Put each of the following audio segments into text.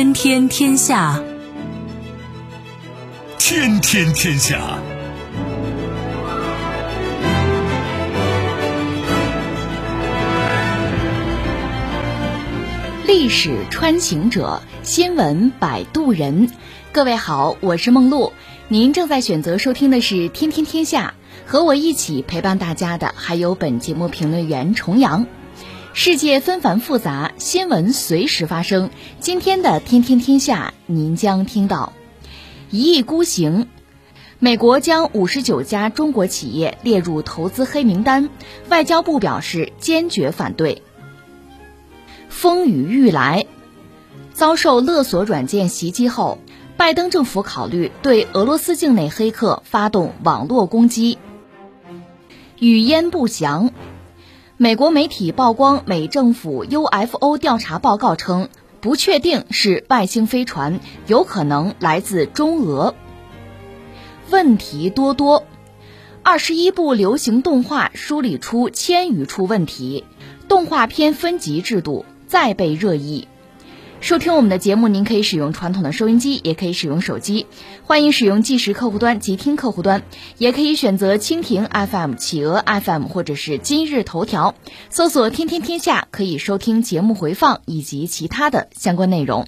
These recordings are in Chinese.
天天天下，天天天下。历史穿行者，新闻摆渡人。各位好，我是梦露。您正在选择收听的是《天天天下》，和我一起陪伴大家的还有本节目评论员重阳。世界纷繁复杂，新闻随时发生。今天的《天天天下》，您将听到：一意孤行，美国将五十九家中国企业列入投资黑名单，外交部表示坚决反对。风雨欲来，遭受勒索软件袭击后，拜登政府考虑对俄罗斯境内黑客发动网络攻击。语焉不详，美国媒体曝光美政府 UFO 调查报告称，不确定是外星飞船，有可能来自中俄。问题多多，二十一部流行动画梳理出千余处问题，动画片分级制度。再被热议。收听我们的节目，您可以使用传统的收音机，也可以使用手机。欢迎使用即时客户端、即听客户端，也可以选择蜻蜓 FM、企鹅 FM 或者是今日头条，搜索“天天天下”，可以收听节目回放以及其他的相关内容。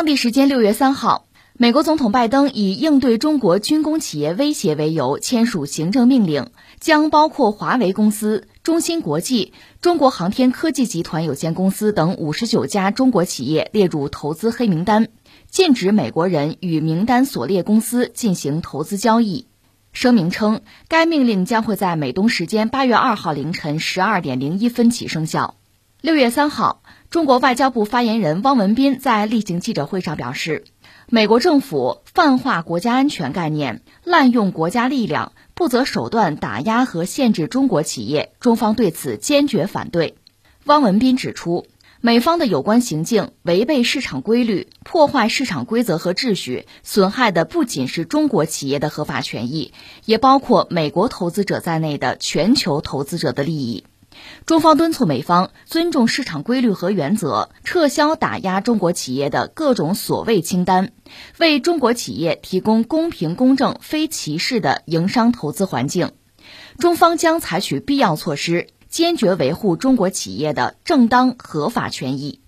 当地时间六月三号，美国总统拜登以应对中国军工企业威胁为由，签署行政命令，将包括华为公司、中芯国际、中国航天科技集团有限公司等五十九家中国企业列入投资黑名单，禁止美国人与名单所列公司进行投资交易。声明称，该命令将会在美东时间八月二号凌晨十二点零一分起生效。六月三号。中国外交部发言人汪文斌在例行记者会上表示，美国政府泛化国家安全概念，滥用国家力量，不择手段打压和限制中国企业，中方对此坚决反对。汪文斌指出，美方的有关行径违背市场规律，破坏市场规则和秩序，损害的不仅是中国企业的合法权益，也包括美国投资者在内的全球投资者的利益。中方敦促美方尊重市场规律和原则，撤销打压中国企业的各种所谓清单，为中国企业提供公平公正、非歧视的营商投资环境。中方将采取必要措施，坚决维护中国企业的正当合法权益。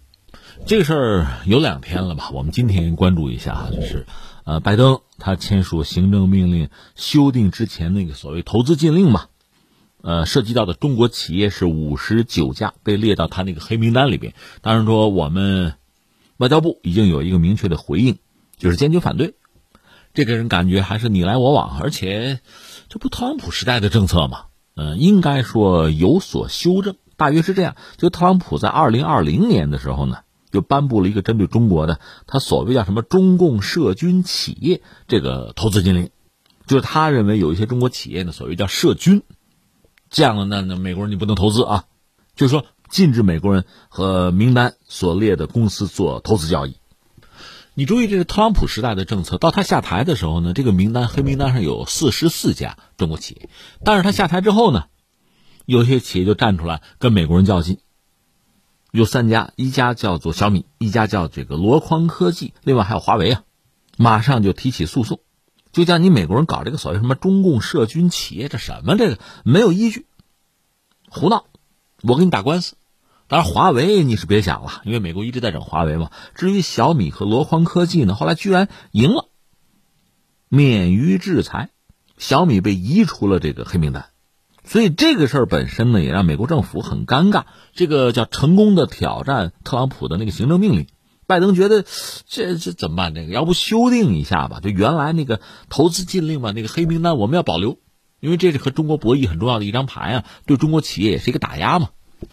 这个事儿有两天了吧？我们今天关注一下，就是，呃，拜登他签署行政命令修订之前那个所谓投资禁令嘛。呃，涉及到的中国企业是五十九家，被列到他那个黑名单里边。当然说，我们外交部已经有一个明确的回应，就是坚决反对。这个人感觉还是你来我往，而且这不特朗普时代的政策嘛？嗯，应该说有所修正，大约是这样。就特朗普在二零二零年的时候呢，就颁布了一个针对中国的，他所谓叫什么中共涉军企业这个投资禁令，就是他认为有一些中国企业呢，所谓叫涉军。这样的那那美国人你不能投资啊，就是说禁止美国人和名单所列的公司做投资交易。你注意，这是特朗普时代的政策。到他下台的时候呢，这个名单黑名单上有四十四家中国企业，但是他下台之后呢，有些企业就站出来跟美国人较劲。有三家，一家叫做小米，一家叫这个箩筐科技，另外还有华为啊，马上就提起诉讼。就像你美国人搞这个所谓什么中共涉军企业，这什么这个没有依据，胡闹！我跟你打官司。当然，华为你是别想了，因为美国一直在整华为嘛。至于小米和箩筐科技呢，后来居然赢了，免于制裁，小米被移出了这个黑名单。所以这个事儿本身呢，也让美国政府很尴尬。这个叫成功的挑战特朗普的那个行政命令。拜登觉得这这怎么办？这个要不修订一下吧？就原来那个投资禁令吧，那个黑名单我们要保留，因为这是和中国博弈很重要的一张牌啊，对中国企业也是一个打压嘛。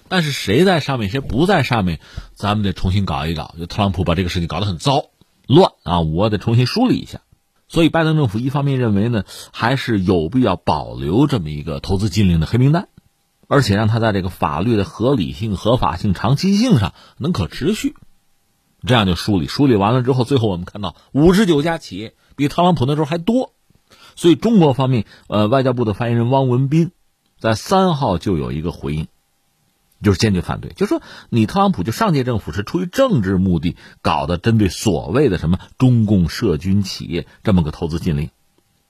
但是谁在上面，谁不在上面，咱们得重新搞一搞。就特朗普把这个事情搞得很糟乱啊，我得重新梳理一下。所以拜登政府一方面认为呢，还是有必要保留这么一个投资禁令的黑名单，而且让它在这个法律的合理性、合法性、长期性上能可持续。这样就梳理，梳理完了之后，最后我们看到五十九家企业比特朗普那时候还多，所以中国方面，呃，外交部的发言人汪文斌在三号就有一个回应，就是坚决反对，就说你特朗普就上届政府是出于政治目的搞的，针对所谓的什么中共涉军企业这么个投资禁令，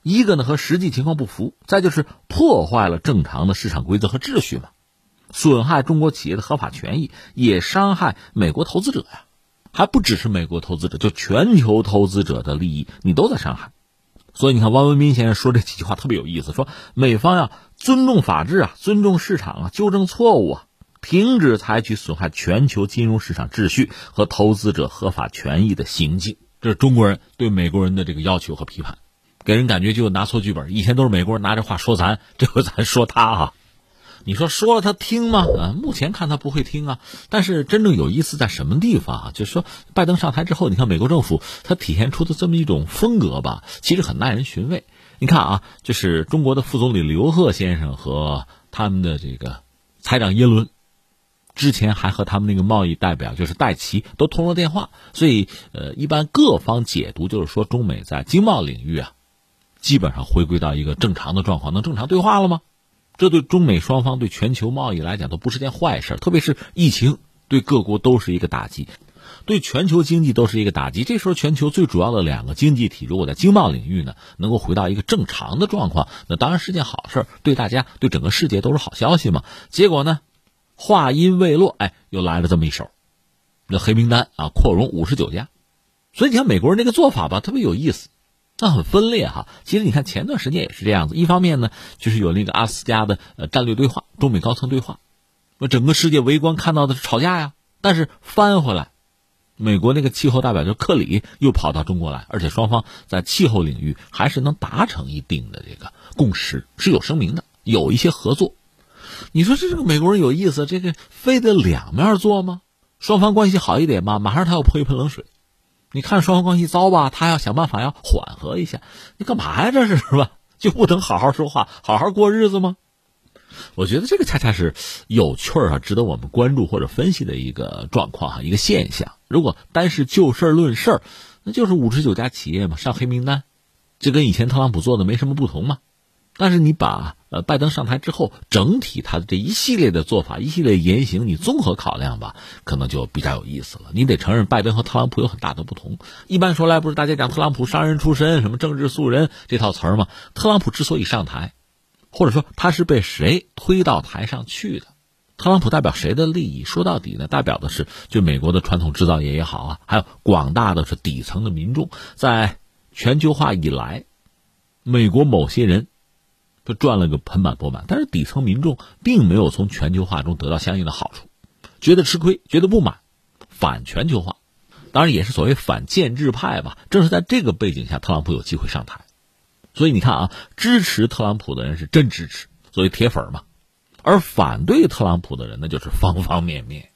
一个呢和实际情况不符，再就是破坏了正常的市场规则和秩序嘛，损害中国企业的合法权益，也伤害美国投资者呀。还不只是美国投资者，就全球投资者的利益，你都在伤害。所以你看，汪文斌先生说这几句话特别有意思，说美方要尊重法治啊，尊重市场啊，纠正错误啊，停止采取损害全球金融市场秩序和投资者合法权益的行径。这是中国人对美国人的这个要求和批判，给人感觉就拿错剧本。以前都是美国人拿着话说咱，这回咱说他啊。你说说了他听吗？啊，目前看他不会听啊。但是真正有意思在什么地方啊？就是说，拜登上台之后，你看美国政府他体现出的这么一种风格吧，其实很耐人寻味。你看啊，就是中国的副总理刘鹤先生和他们的这个财长耶伦，之前还和他们那个贸易代表就是戴奇都通了电话，所以呃，一般各方解读就是说，中美在经贸领域啊，基本上回归到一个正常的状况，能正常对话了吗？这对中美双方对全球贸易来讲都不是件坏事，特别是疫情对各国都是一个打击，对全球经济都是一个打击。这时候全球最主要的两个经济体，如果在经贸领域呢能够回到一个正常的状况，那当然是件好事，对大家对整个世界都是好消息嘛。结果呢，话音未落，哎，又来了这么一手，那黑名单啊扩容五十九家，所以你看美国人那个做法吧，特别有意思。那很分裂哈，其实你看前段时间也是这样子。一方面呢，就是有那个阿斯加的呃战略对话，中美高层对话，那整个世界围观看到的是吵架呀。但是翻回来，美国那个气候代表就克里又跑到中国来，而且双方在气候领域还是能达成一定的这个共识，是有声明的，有一些合作。你说这这个美国人有意思，这个非得两面做吗？双方关系好一点吗？马上他要泼一盆冷水。你看双方关系糟吧，他要想办法要缓和一下。你干嘛呀？这是是吧？就不能好好说话，好好过日子吗？我觉得这个恰恰是有趣儿啊，值得我们关注或者分析的一个状况哈，一个现象。如果单是就事论事儿，那就是五十九家企业嘛上黑名单，这跟以前特朗普做的没什么不同嘛。但是你把呃拜登上台之后，整体他的这一系列的做法、一系列言行，你综合考量吧，可能就比较有意思了。你得承认，拜登和特朗普有很大的不同。一般说来，不是大家讲特朗普商人出身，什么政治素人这套词儿吗？特朗普之所以上台，或者说他是被谁推到台上去的？特朗普代表谁的利益？说到底呢，代表的是就美国的传统制造业也好啊，还有广大的是底层的民众。在全球化以来，美国某些人。就赚了个盆满钵满，但是底层民众并没有从全球化中得到相应的好处，觉得吃亏，觉得不满，反全球化，当然也是所谓反建制派吧。正是在这个背景下，特朗普有机会上台，所以你看啊，支持特朗普的人是真支持，所谓铁粉嘛，而反对特朗普的人那就是方方面面。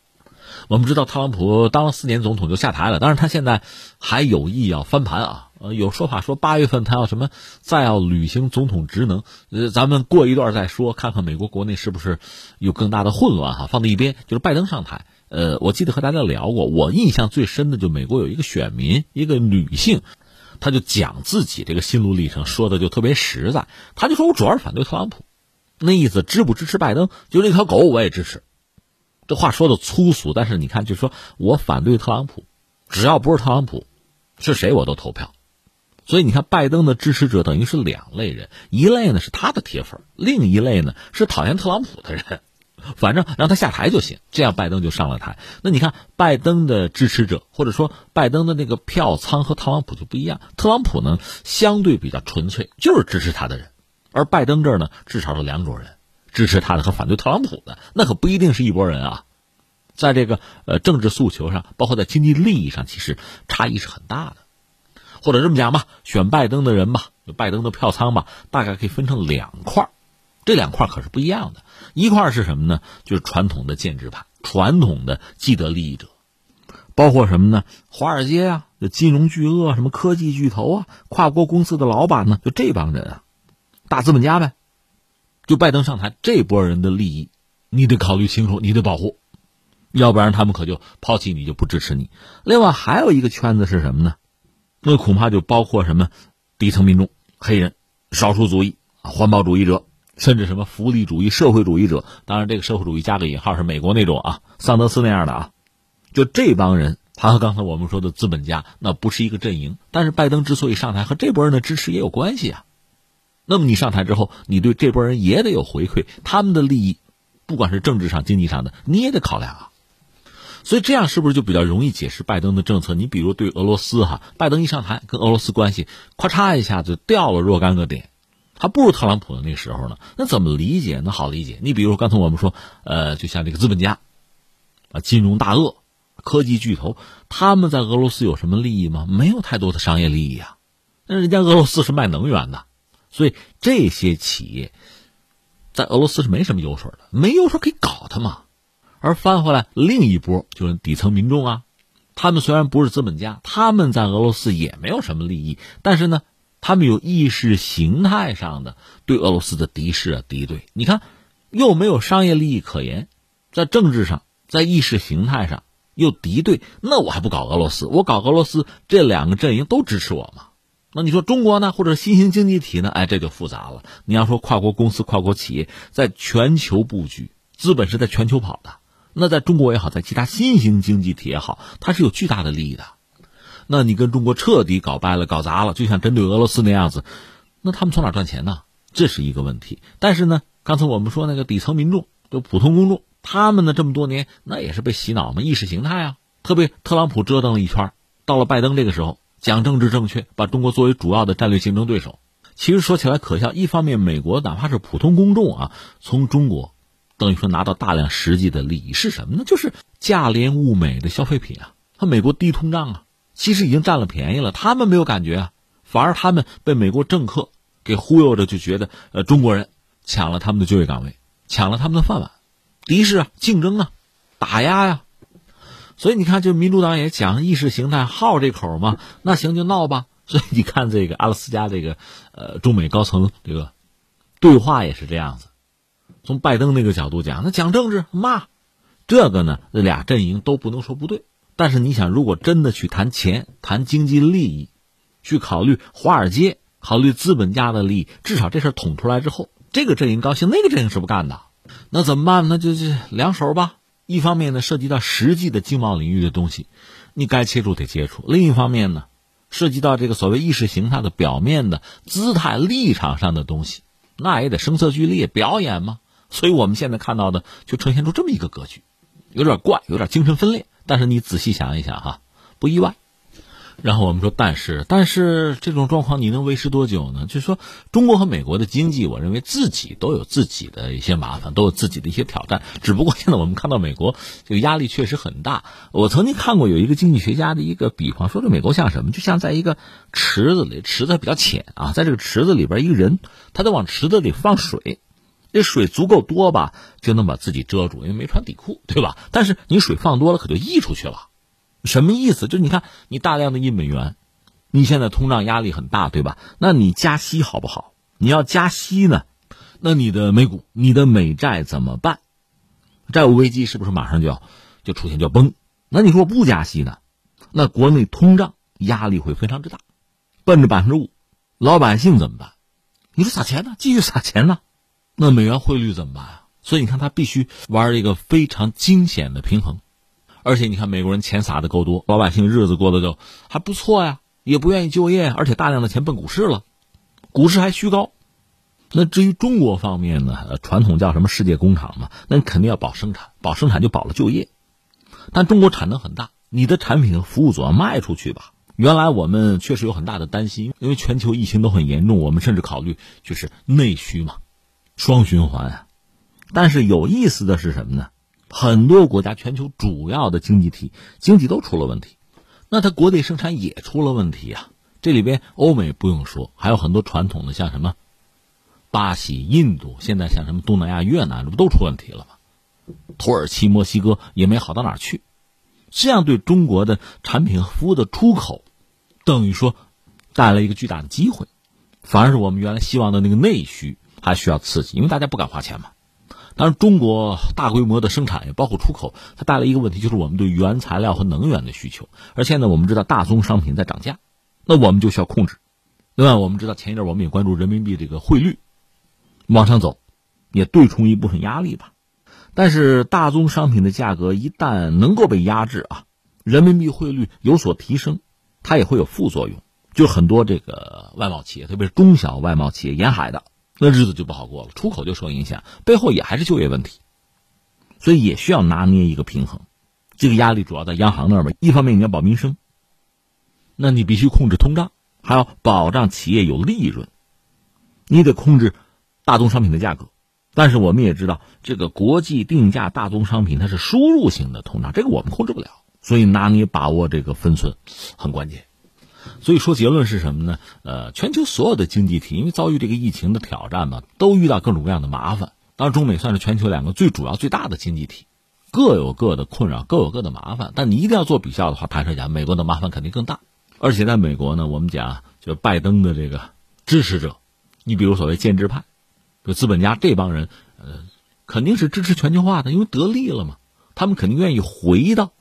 我们知道特朗普当了四年总统就下台了，当然他现在还有意要翻盘啊。呃，有说法说八月份他要什么再要履行总统职能，呃，咱们过一段再说，看看美国国内是不是有更大的混乱哈。放在一边，就是拜登上台。呃，我记得和大家聊过，我印象最深的就美国有一个选民，一个女性，她就讲自己这个心路历程，说的就特别实在。她就说我主要是反对特朗普，那意思支不支持拜登？就那条狗我也支持。这话说的粗俗，但是你看，就说我反对特朗普，只要不是特朗普，是谁我都投票。所以你看，拜登的支持者等于是两类人，一类呢是他的铁粉，另一类呢是讨厌特朗普的人。反正让他下台就行，这样拜登就上了台。那你看，拜登的支持者或者说拜登的那个票仓和特朗普就不一样。特朗普呢相对比较纯粹，就是支持他的人，而拜登这儿呢至少是两种人，支持他的和反对特朗普的，那可不一定是一拨人啊。在这个呃政治诉求上，包括在经济利益上，其实差异是很大的。或者这么讲吧，选拜登的人吧，拜登的票仓吧，大概可以分成两块这两块可是不一样的。一块是什么呢？就是传统的建制派，传统的既得利益者，包括什么呢？华尔街啊，就金融巨鳄，什么科技巨头啊，跨国公司的老板呢，就这帮人啊，大资本家呗。就拜登上台，这波人的利益你得考虑清楚，你得保护，要不然他们可就抛弃你，就不支持你。另外还有一个圈子是什么呢？那恐怕就包括什么底层民众、黑人、少数族裔、环保主义者，甚至什么福利主义、社会主义者。当然，这个社会主义加个引号是美国那种啊，桑德斯那样的啊。就这帮人，他和刚才我们说的资本家那不是一个阵营。但是拜登之所以上台，和这波人的支持也有关系啊。那么你上台之后，你对这波人也得有回馈，他们的利益，不管是政治上、经济上的，你也得考量啊。所以这样是不是就比较容易解释拜登的政策？你比如对俄罗斯哈，拜登一上台，跟俄罗斯关系咔嚓一下就掉了若干个点，还不如特朗普的那时候呢。那怎么理解？那好理解。你比如刚才我们说，呃，就像这个资本家，啊，金融大鳄、科技巨头，他们在俄罗斯有什么利益吗？没有太多的商业利益啊。那人家俄罗斯是卖能源的。所以这些企业在俄罗斯是没什么油水的，没油水可以搞它嘛。而翻回来另一波就是底层民众啊，他们虽然不是资本家，他们在俄罗斯也没有什么利益，但是呢，他们有意识形态上的对俄罗斯的敌视啊、敌对。你看，又没有商业利益可言，在政治上、在意识形态上又敌对，那我还不搞俄罗斯？我搞俄罗斯，这两个阵营都支持我嘛？那你说中国呢，或者新兴经济体呢？哎，这就复杂了。你要说跨国公司、跨国企业在全球布局，资本是在全球跑的。那在中国也好，在其他新兴经济体也好，它是有巨大的利益的。那你跟中国彻底搞掰了、搞砸了，就像针对俄罗斯那样子，那他们从哪赚钱呢？这是一个问题。但是呢，刚才我们说那个底层民众，就普通公众，他们呢这么多年那也是被洗脑嘛，意识形态啊。特别特朗普折腾了一圈，到了拜登这个时候。讲政治正确，把中国作为主要的战略竞争对手，其实说起来可笑。一方面，美国哪怕是普通公众啊，从中国等于说拿到大量实际的利益是什么呢？就是价廉物美的消费品啊。和美国低通胀啊，其实已经占了便宜了。他们没有感觉啊，反而他们被美国政客给忽悠着，就觉得呃中国人抢了他们的就业岗位，抢了他们的饭碗，敌视啊，竞争啊，打压呀。所以你看，就民主党也讲意识形态好这口嘛，那行就闹吧。所以你看这个阿拉斯加这个呃中美高层这个对话也是这样子。从拜登那个角度讲，那讲政治骂这个呢，这俩阵营都不能说不对。但是你想，如果真的去谈钱、谈经济利益，去考虑华尔街、考虑资本家的利益，至少这事捅出来之后，这个阵营高兴，那个阵营是不干的。那怎么办？那就就两手吧。一方面呢，涉及到实际的经贸领域的东西，你该接触得接触；另一方面呢，涉及到这个所谓意识形态的表面的姿态立场上的东西，那也得声色俱厉表演嘛。所以我们现在看到的，就呈现出这么一个格局，有点怪，有点精神分裂。但是你仔细想一想哈，不意外。然后我们说，但是，但是这种状况你能维持多久呢？就是说，中国和美国的经济，我认为自己都有自己的一些麻烦，都有自己的一些挑战。只不过现在我们看到美国这个压力确实很大。我曾经看过有一个经济学家的一个比方，说这美国像什么？就像在一个池子里，池子比较浅啊，在这个池子里边，一个人他在往池子里放水，这水足够多吧，就能把自己遮住，因为没穿底裤，对吧？但是你水放多了，可就溢出去了。什么意思？就是你看，你大量的印美元，你现在通胀压力很大，对吧？那你加息好不好？你要加息呢，那你的美股、你的美债怎么办？债务危机是不是马上就要就出现就要崩？那你说不加息呢？那国内通胀压力会非常之大，奔着百分之五，老百姓怎么办？你说撒钱呢？继续撒钱呢？那美元汇率怎么办啊？所以你看，他必须玩一个非常惊险的平衡。而且你看，美国人钱撒的够多，老百姓日子过得就还不错呀，也不愿意就业，而且大量的钱奔股市了，股市还虚高。那至于中国方面呢，传统叫什么世界工厂嘛，那你肯定要保生产，保生产就保了就业。但中国产能很大，你的产品和服务总要卖出去吧？原来我们确实有很大的担心，因为全球疫情都很严重，我们甚至考虑就是内需嘛，双循环啊。但是有意思的是什么呢？很多国家，全球主要的经济体经济都出了问题，那它国内生产也出了问题啊。这里边欧美不用说，还有很多传统的，像什么巴西、印度，现在像什么东南亚、越南，这不都出问题了吗？土耳其、墨西哥也没好到哪去。这样对中国的产品和服务的出口，等于说带来一个巨大的机会，反而是我们原来希望的那个内需还需要刺激，因为大家不敢花钱嘛。当然，中国大规模的生产也包括出口，它带来一个问题，就是我们对原材料和能源的需求。而现在我们知道大宗商品在涨价，那我们就需要控制。另外，我们知道前一阵我们也关注人民币这个汇率往上走，也对冲一部分压力吧。但是大宗商品的价格一旦能够被压制啊，人民币汇率有所提升，它也会有副作用。就很多这个外贸企业，特别是中小外贸企业，沿海的那日子就不好过了，出口就受影响，背后也还是就业问题，所以也需要拿捏一个平衡。这个压力主要在央行那儿吧，一方面你要保民生，那你必须控制通胀，还要保障企业有利润，你得控制大宗商品的价格。但是我们也知道，这个国际定价大宗商品它是输入型的通胀，这个我们控制不了，所以拿捏把握这个分寸很关键。所以说结论是什么呢？呃，全球所有的经济体因为遭遇这个疫情的挑战嘛，都遇到各种各样的麻烦。当然，中美算是全球两个最主要、最大的经济体，各有各的困扰，各有各的麻烦。但你一定要做比较的话，坦率讲，美国的麻烦肯定更大。而且在美国呢，我们讲就拜登的这个支持者，你比如所谓建制派。就资本家这帮人，呃，肯定是支持全球化的，因为得利了嘛。他们肯定愿意回到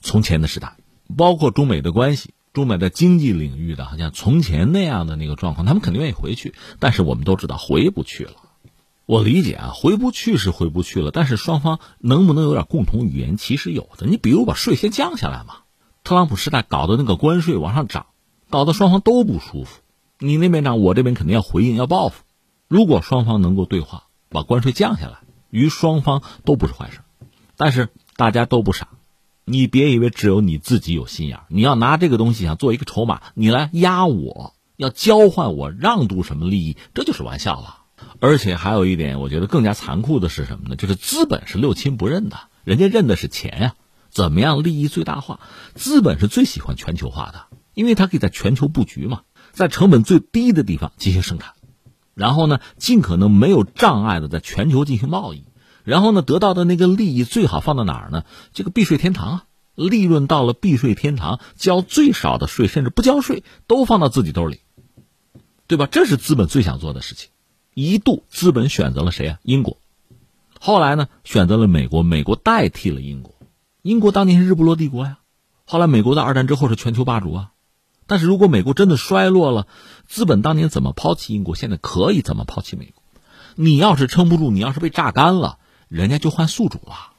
从前的时代，包括中美的关系，中美在经济领域的，好像从前那样的那个状况，他们肯定愿意回去。但是我们都知道，回不去了。我理解啊，回不去是回不去了，但是双方能不能有点共同语言，其实有的。你比如把税先降下来嘛，特朗普时代搞的那个关税往上涨，搞得双方都不舒服。你那边涨，我这边肯定要回应，要报复。如果双方能够对话，把关税降下来，于双方都不是坏事。但是大家都不傻，你别以为只有你自己有心眼你要拿这个东西想做一个筹码，你来压我，要交换我让渡什么利益，这就是玩笑了。而且还有一点，我觉得更加残酷的是什么呢？就是资本是六亲不认的，人家认的是钱呀。怎么样利益最大化？资本是最喜欢全球化的，因为它可以在全球布局嘛，在成本最低的地方进行生产。然后呢，尽可能没有障碍的在全球进行贸易，然后呢，得到的那个利益最好放到哪儿呢？这个避税天堂啊，利润到了避税天堂，交最少的税，甚至不交税，都放到自己兜里，对吧？这是资本最想做的事情。一度资本选择了谁啊？英国，后来呢，选择了美国，美国代替了英国。英国当年是日不落帝国呀，后来美国在二战之后是全球霸主啊。但是如果美国真的衰落了，资本当年怎么抛弃英国，现在可以怎么抛弃美国？你要是撑不住，你要是被榨干了，人家就换宿主了。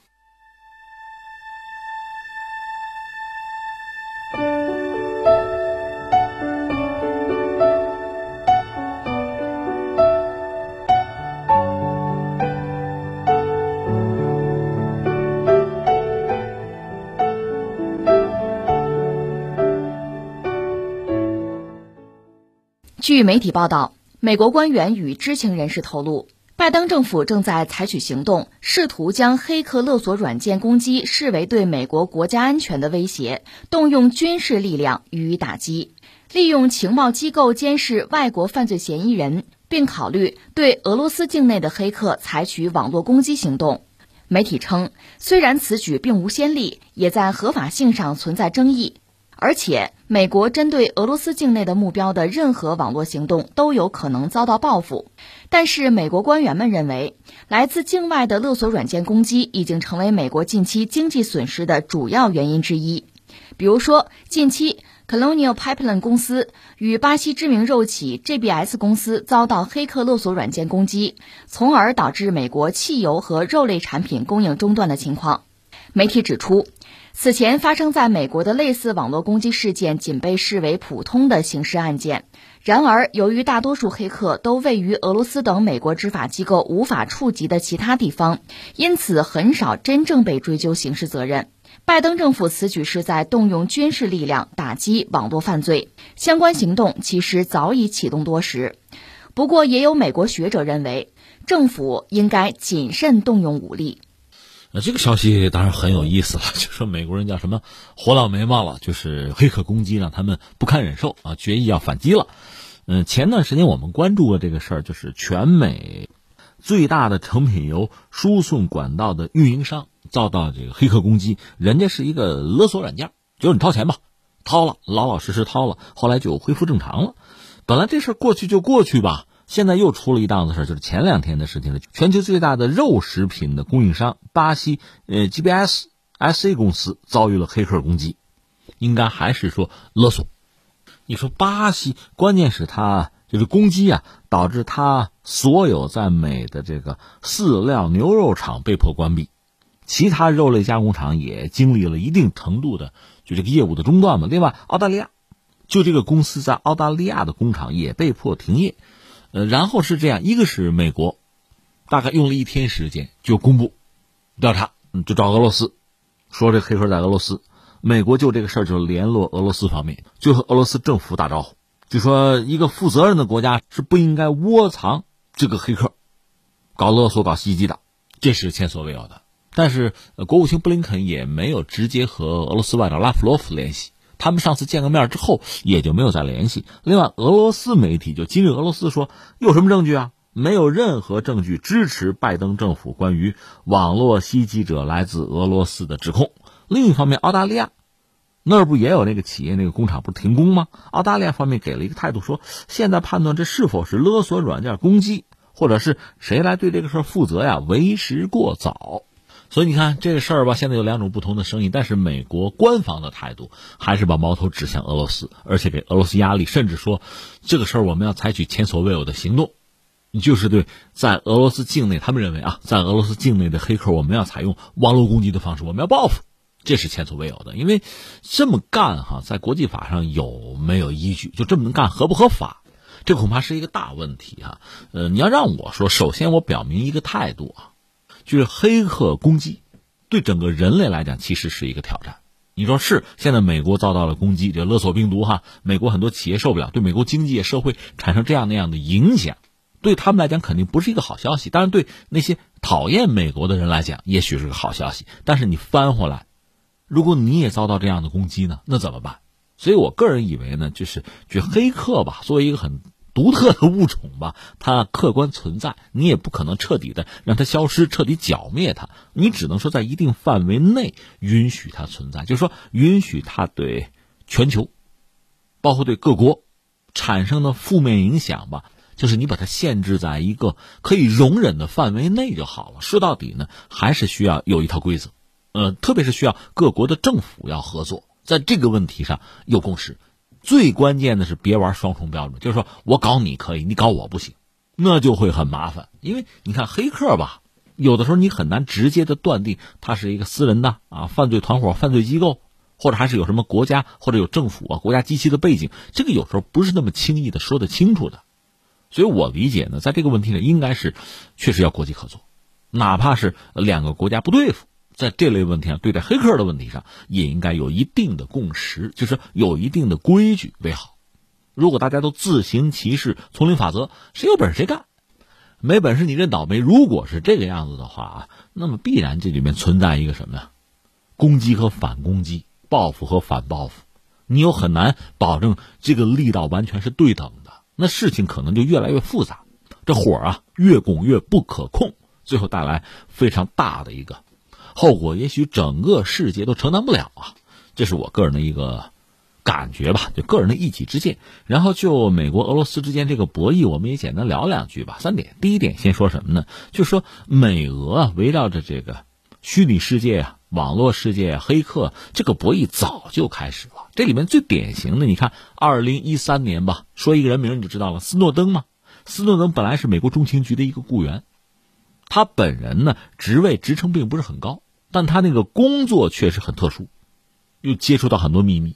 据媒体报道，美国官员与知情人士透露，拜登政府正在采取行动，试图将黑客勒索软件攻击视为对美国国家安全的威胁，动用军事力量予以打击，利用情报机构监视外国犯罪嫌疑人，并考虑对俄罗斯境内的黑客采取网络攻击行动。媒体称，虽然此举并无先例，也在合法性上存在争议。而且，美国针对俄罗斯境内的目标的任何网络行动都有可能遭到报复。但是，美国官员们认为，来自境外的勒索软件攻击已经成为美国近期经济损失的主要原因之一。比如说，近期 Colonial Pipeline 公司与巴西知名肉企 JBS 公司遭到黑客勒索软件攻击，从而导致美国汽油和肉类产品供应中断的情况。媒体指出。此前发生在美国的类似网络攻击事件，仅被视为普通的刑事案件。然而，由于大多数黑客都位于俄罗斯等美国执法机构无法触及的其他地方，因此很少真正被追究刑事责任。拜登政府此举是在动用军事力量打击网络犯罪，相关行动其实早已启动多时。不过，也有美国学者认为，政府应该谨慎动用武力。那这个消息当然很有意思了，就说美国人叫什么火老眉毛了，就是黑客攻击让他们不堪忍受啊，决意要反击了。嗯，前段时间我们关注过这个事儿，就是全美最大的成品油输送管道的运营商遭到这个黑客攻击，人家是一个勒索软件，就是你掏钱吧，掏了，老老实实掏了，后来就恢复正常了。本来这事儿过去就过去吧。现在又出了一档子事就是前两天的事情了。全球最大的肉食品的供应商巴西呃 GBS SA 公司遭遇了黑客攻击，应该还是说勒索。你说巴西，关键是他就是攻击啊，导致他所有在美的这个饲料牛肉厂被迫关闭，其他肉类加工厂也经历了一定程度的就这个业务的中断嘛。另外，澳大利亚就这个公司在澳大利亚的工厂也被迫停业。呃，然后是这样，一个是美国，大概用了一天时间就公布调查，就找俄罗斯，说这黑客在俄罗斯。美国就这个事儿就联络俄罗斯方面，就和俄罗斯政府打招呼，就说一个负责任的国家是不应该窝藏这个黑客，搞勒索、搞袭击的，这是前所未有的。但是国务卿布林肯也没有直接和俄罗斯外长拉夫罗夫联系。他们上次见个面之后，也就没有再联系。另外，俄罗斯媒体就今日俄罗斯说，有什么证据啊？没有任何证据支持拜登政府关于网络袭击者来自俄罗斯的指控。另一方面，澳大利亚那儿不也有那个企业那个工厂不是停工吗？澳大利亚方面给了一个态度，说现在判断这是否是勒索软件攻击，或者是谁来对这个事负责呀，为时过早。所以你看这个事儿吧，现在有两种不同的声音，但是美国官方的态度还是把矛头指向俄罗斯，而且给俄罗斯压力，甚至说这个事儿我们要采取前所未有的行动，就是对在俄罗斯境内，他们认为啊，在俄罗斯境内的黑客，我们要采用网络攻击的方式，我们要报复，这是前所未有的。因为这么干哈，在国际法上有没有依据？就这么干合不合法？这恐怕是一个大问题哈。呃，你要让我说，首先我表明一个态度啊。就是黑客攻击，对整个人类来讲其实是一个挑战。你说是？现在美国遭到了攻击，这勒索病毒哈，美国很多企业受不了，对美国经济社会产生这样那样的影响，对他们来讲肯定不是一个好消息。当然，对那些讨厌美国的人来讲，也许是个好消息。但是你翻回来，如果你也遭到这样的攻击呢，那怎么办？所以我个人以为呢，就是就黑客吧，作为一个很。独特的物种吧，它客观存在，你也不可能彻底的让它消失，彻底剿灭它。你只能说在一定范围内允许它存在，就是说允许它对全球，包括对各国产生的负面影响吧。就是你把它限制在一个可以容忍的范围内就好了。说到底呢，还是需要有一套规则，呃，特别是需要各国的政府要合作，在这个问题上有共识。最关键的是别玩双重标准，就是说我搞你可以，你搞我不行，那就会很麻烦。因为你看黑客吧，有的时候你很难直接的断定他是一个私人的啊犯罪团伙、犯罪机构，或者还是有什么国家或者有政府啊国家机器的背景，这个有时候不是那么轻易的说得清楚的。所以我理解呢，在这个问题上应该是确实要国际合作，哪怕是两个国家不对付。在这类问题上，对待黑客的问题上，也应该有一定的共识，就是有一定的规矩为好。如果大家都自行其事，丛林法则，谁有本事谁干，没本事你认倒霉。如果是这个样子的话啊，那么必然这里面存在一个什么呀？攻击和反攻击，报复和反报复，你又很难保证这个力道完全是对等的，那事情可能就越来越复杂，这火啊越拱越不可控，最后带来非常大的一个。后果也许整个世界都承担不了啊，这是我个人的一个感觉吧，就个人的一己之见。然后就美国俄罗斯之间这个博弈，我们也简单聊两句吧。三点，第一点先说什么呢？就是说美俄啊，围绕着这个虚拟世界啊、网络世界、黑客这个博弈早就开始了。这里面最典型的，你看，二零一三年吧，说一个人名你就知道了，斯诺登嘛。斯诺登本来是美国中情局的一个雇员。他本人呢，职位职称并不是很高，但他那个工作确实很特殊，又接触到很多秘密，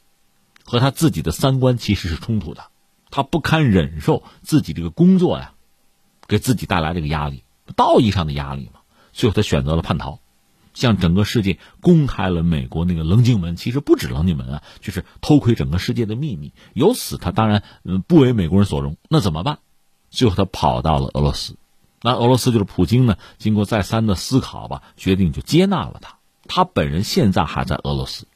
和他自己的三观其实是冲突的。他不堪忍受自己这个工作呀，给自己带来这个压力，道义上的压力嘛。最后他选择了叛逃，向整个世界公开了美国那个棱镜门。其实不止棱镜门啊，就是偷窥整个世界的秘密。由此他当然嗯不为美国人所容。那怎么办？最后他跑到了俄罗斯。那俄罗斯就是普京呢，经过再三的思考吧，决定就接纳了他。他本人现在还在俄罗斯，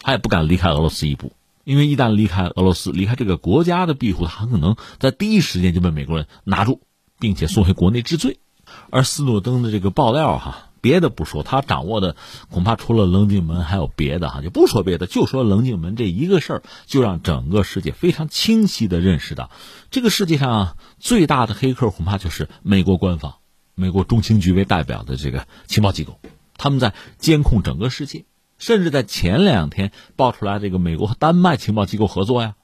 他也不敢离开俄罗斯一步，因为一旦离开俄罗斯，离开这个国家的庇护，他很可能在第一时间就被美国人拿住，并且送回国内治罪。而斯诺登的这个爆料哈，别的不说，他掌握的恐怕除了棱镜门还有别的哈，就不说别的，就说棱镜门这一个事儿，就让整个世界非常清晰的认识到，这个世界上最大的黑客恐怕就是美国官方，美国中情局为代表的这个情报机构，他们在监控整个世界，甚至在前两天爆出来这个美国和丹麦情报机构合作呀，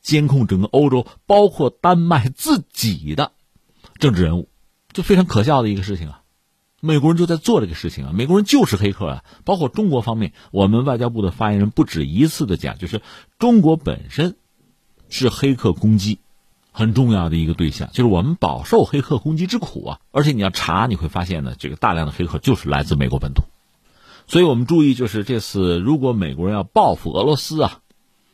监控整个欧洲，包括丹麦自己的政治人物，就非常可笑的一个事情啊。美国人就在做这个事情啊！美国人就是黑客啊！包括中国方面，我们外交部的发言人不止一次的讲，就是中国本身是黑客攻击很重要的一个对象，就是我们饱受黑客攻击之苦啊！而且你要查，你会发现呢，这个大量的黑客就是来自美国本土。所以我们注意，就是这次如果美国人要报复俄罗斯啊，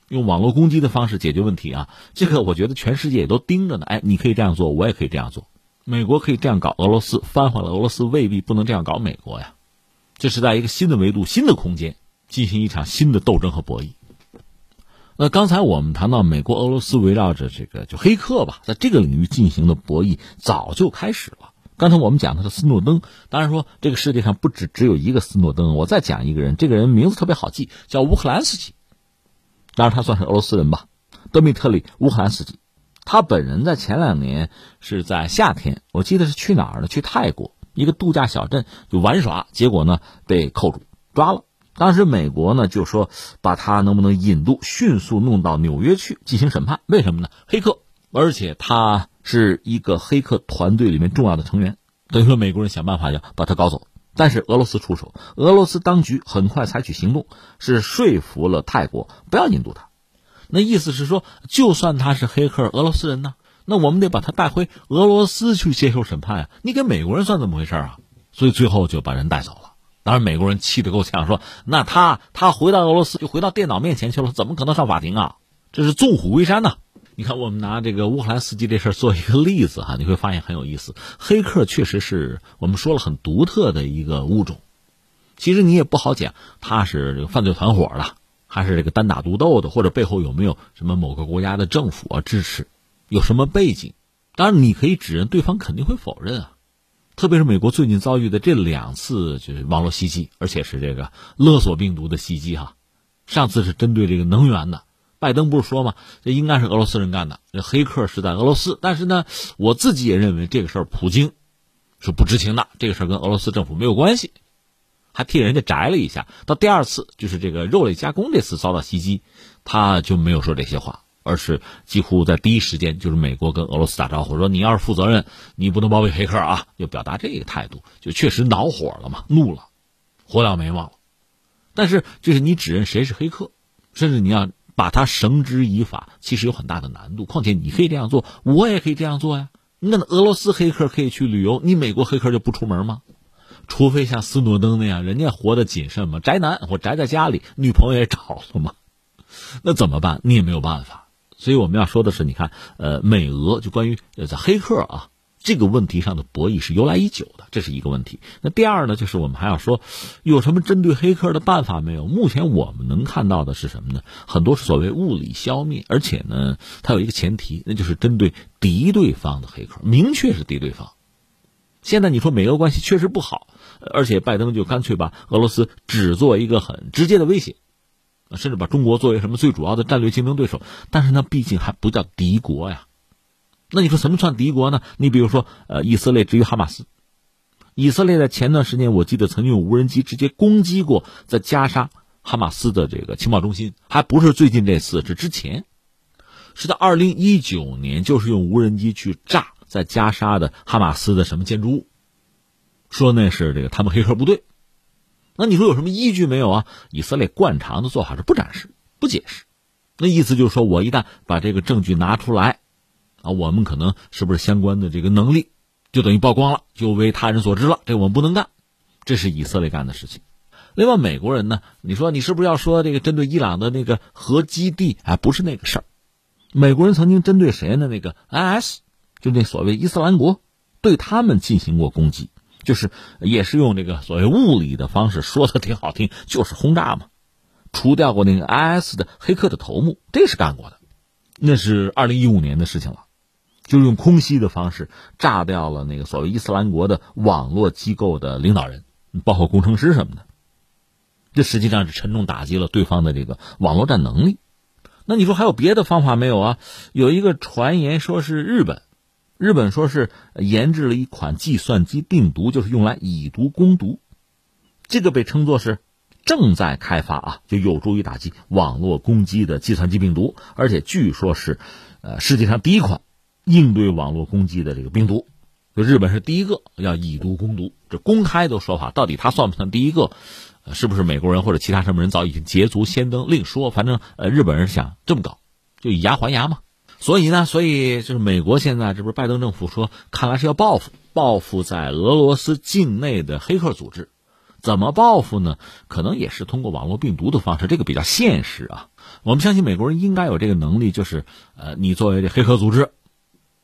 用网络攻击的方式解决问题啊，这个我觉得全世界也都盯着呢。哎，你可以这样做，我也可以这样做。美国可以这样搞俄罗斯，翻回了俄罗斯未必不能这样搞美国呀。这是在一个新的维度、新的空间进行一场新的斗争和博弈。那刚才我们谈到美国、俄罗斯围绕着这个就黑客吧，在这个领域进行的博弈早就开始了。刚才我们讲的是斯诺登，当然说这个世界上不止只有一个斯诺登。我再讲一个人，这个人名字特别好记，叫乌克兰斯基，当然他算是俄罗斯人吧，德米特里·乌克兰斯基。他本人在前两年是在夏天，我记得是去哪儿呢？去泰国一个度假小镇就玩耍，结果呢被扣住抓了。当时美国呢就说把他能不能引渡，迅速弄到纽约去进行审判？为什么呢？黑客，而且他是一个黑客团队里面重要的成员，等于说美国人想办法要把他搞走。但是俄罗斯出手，俄罗斯当局很快采取行动，是说服了泰国不要引渡他。那意思是说，就算他是黑客，俄罗斯人呢，那我们得把他带回俄罗斯去接受审判啊！你给美国人算怎么回事啊？所以最后就把人带走了。当然，美国人气得够呛，说：“那他他回到俄罗斯就回到电脑面前去了，怎么可能上法庭啊？这是纵虎归山呐！”你看，我们拿这个乌克兰斯基这事做一个例子哈，你会发现很有意思。黑客确实是我们说了很独特的一个物种，其实你也不好讲他是这个犯罪团伙的。还是这个单打独斗的，或者背后有没有什么某个国家的政府啊支持，有什么背景？当然，你可以指认，对方肯定会否认啊。特别是美国最近遭遇的这两次就是网络袭击，而且是这个勒索病毒的袭击哈。上次是针对这个能源的，拜登不是说吗？这应该是俄罗斯人干的，这黑客是在俄罗斯。但是呢，我自己也认为这个事儿普京是不知情的，这个事儿跟俄罗斯政府没有关系。还替人家摘了一下。到第二次，就是这个肉类加工这次遭到袭击，他就没有说这些话，而是几乎在第一时间，就是美国跟俄罗斯打招呼，说你要是负责任，你不能包庇黑客啊，就表达这个态度，就确实恼火了嘛，怒了，火燎眉毛了。但是，就是你指认谁是黑客，甚至你要把他绳之以法，其实有很大的难度。况且你可以这样做，我也可以这样做呀。那俄罗斯黑客可以去旅游，你美国黑客就不出门吗？除非像斯诺登那样，人家活得谨慎嘛，宅男，我宅在家里，女朋友也找了嘛，那怎么办？你也没有办法。所以我们要说的是，你看，呃，美俄就关于在黑客啊这个问题上的博弈是由来已久的，这是一个问题。那第二呢，就是我们还要说，有什么针对黑客的办法没有？目前我们能看到的是什么呢？很多所谓物理消灭，而且呢，它有一个前提，那就是针对敌对方的黑客，明确是敌对方。现在你说美俄关系确实不好。而且拜登就干脆把俄罗斯只做一个很直接的威胁，甚至把中国作为什么最主要的战略竞争对手。但是呢，毕竟还不叫敌国呀。那你说什么算敌国呢？你比如说，呃，以色列至于哈马斯，以色列在前段时间我记得曾经用无人机直接攻击过在加沙哈马斯的这个情报中心，还不是最近这次，是之前，是在二零一九年，就是用无人机去炸在加沙的哈马斯的什么建筑物。说那是这个他们黑客部队，那你说有什么依据没有啊？以色列惯常的做法是不展示、不解释，那意思就是说我一旦把这个证据拿出来，啊，我们可能是不是相关的这个能力就等于曝光了，就为他人所知了，这我们不能干，这是以色列干的事情。另外，美国人呢，你说你是不是要说这个针对伊朗的那个核基地？哎，不是那个事儿，美国人曾经针对谁呢？那个 IS，就那所谓伊斯兰国，对他们进行过攻击。就是也是用这个所谓物理的方式说的挺好听，就是轰炸嘛，除掉过那个 IS 的黑客的头目，这是干过的，那是二零一五年的事情了，就是用空袭的方式炸掉了那个所谓伊斯兰国的网络机构的领导人，包括工程师什么的。这实际上是沉重打击了对方的这个网络战能力。那你说还有别的方法没有啊？有一个传言说是日本，日本说是研制了一款计算机病毒，就是用来以毒攻毒。这个被称作是正在开发啊，就有助于打击网络攻击的计算机病毒，而且据说是呃世界上第一款应对网络攻击的这个病毒。就日本是第一个要以毒攻毒，这公开的说法，到底他算不算第一个？是不是美国人或者其他什么人早已经捷足先登？另说，反正呃，日本人想这么搞，就以牙还牙嘛。所以呢，所以就是美国现在这不是拜登政府说，看来是要报复，报复在俄罗斯境内的黑客组织。怎么报复呢？可能也是通过网络病毒的方式，这个比较现实啊。我们相信美国人应该有这个能力，就是呃，你作为这黑客组织，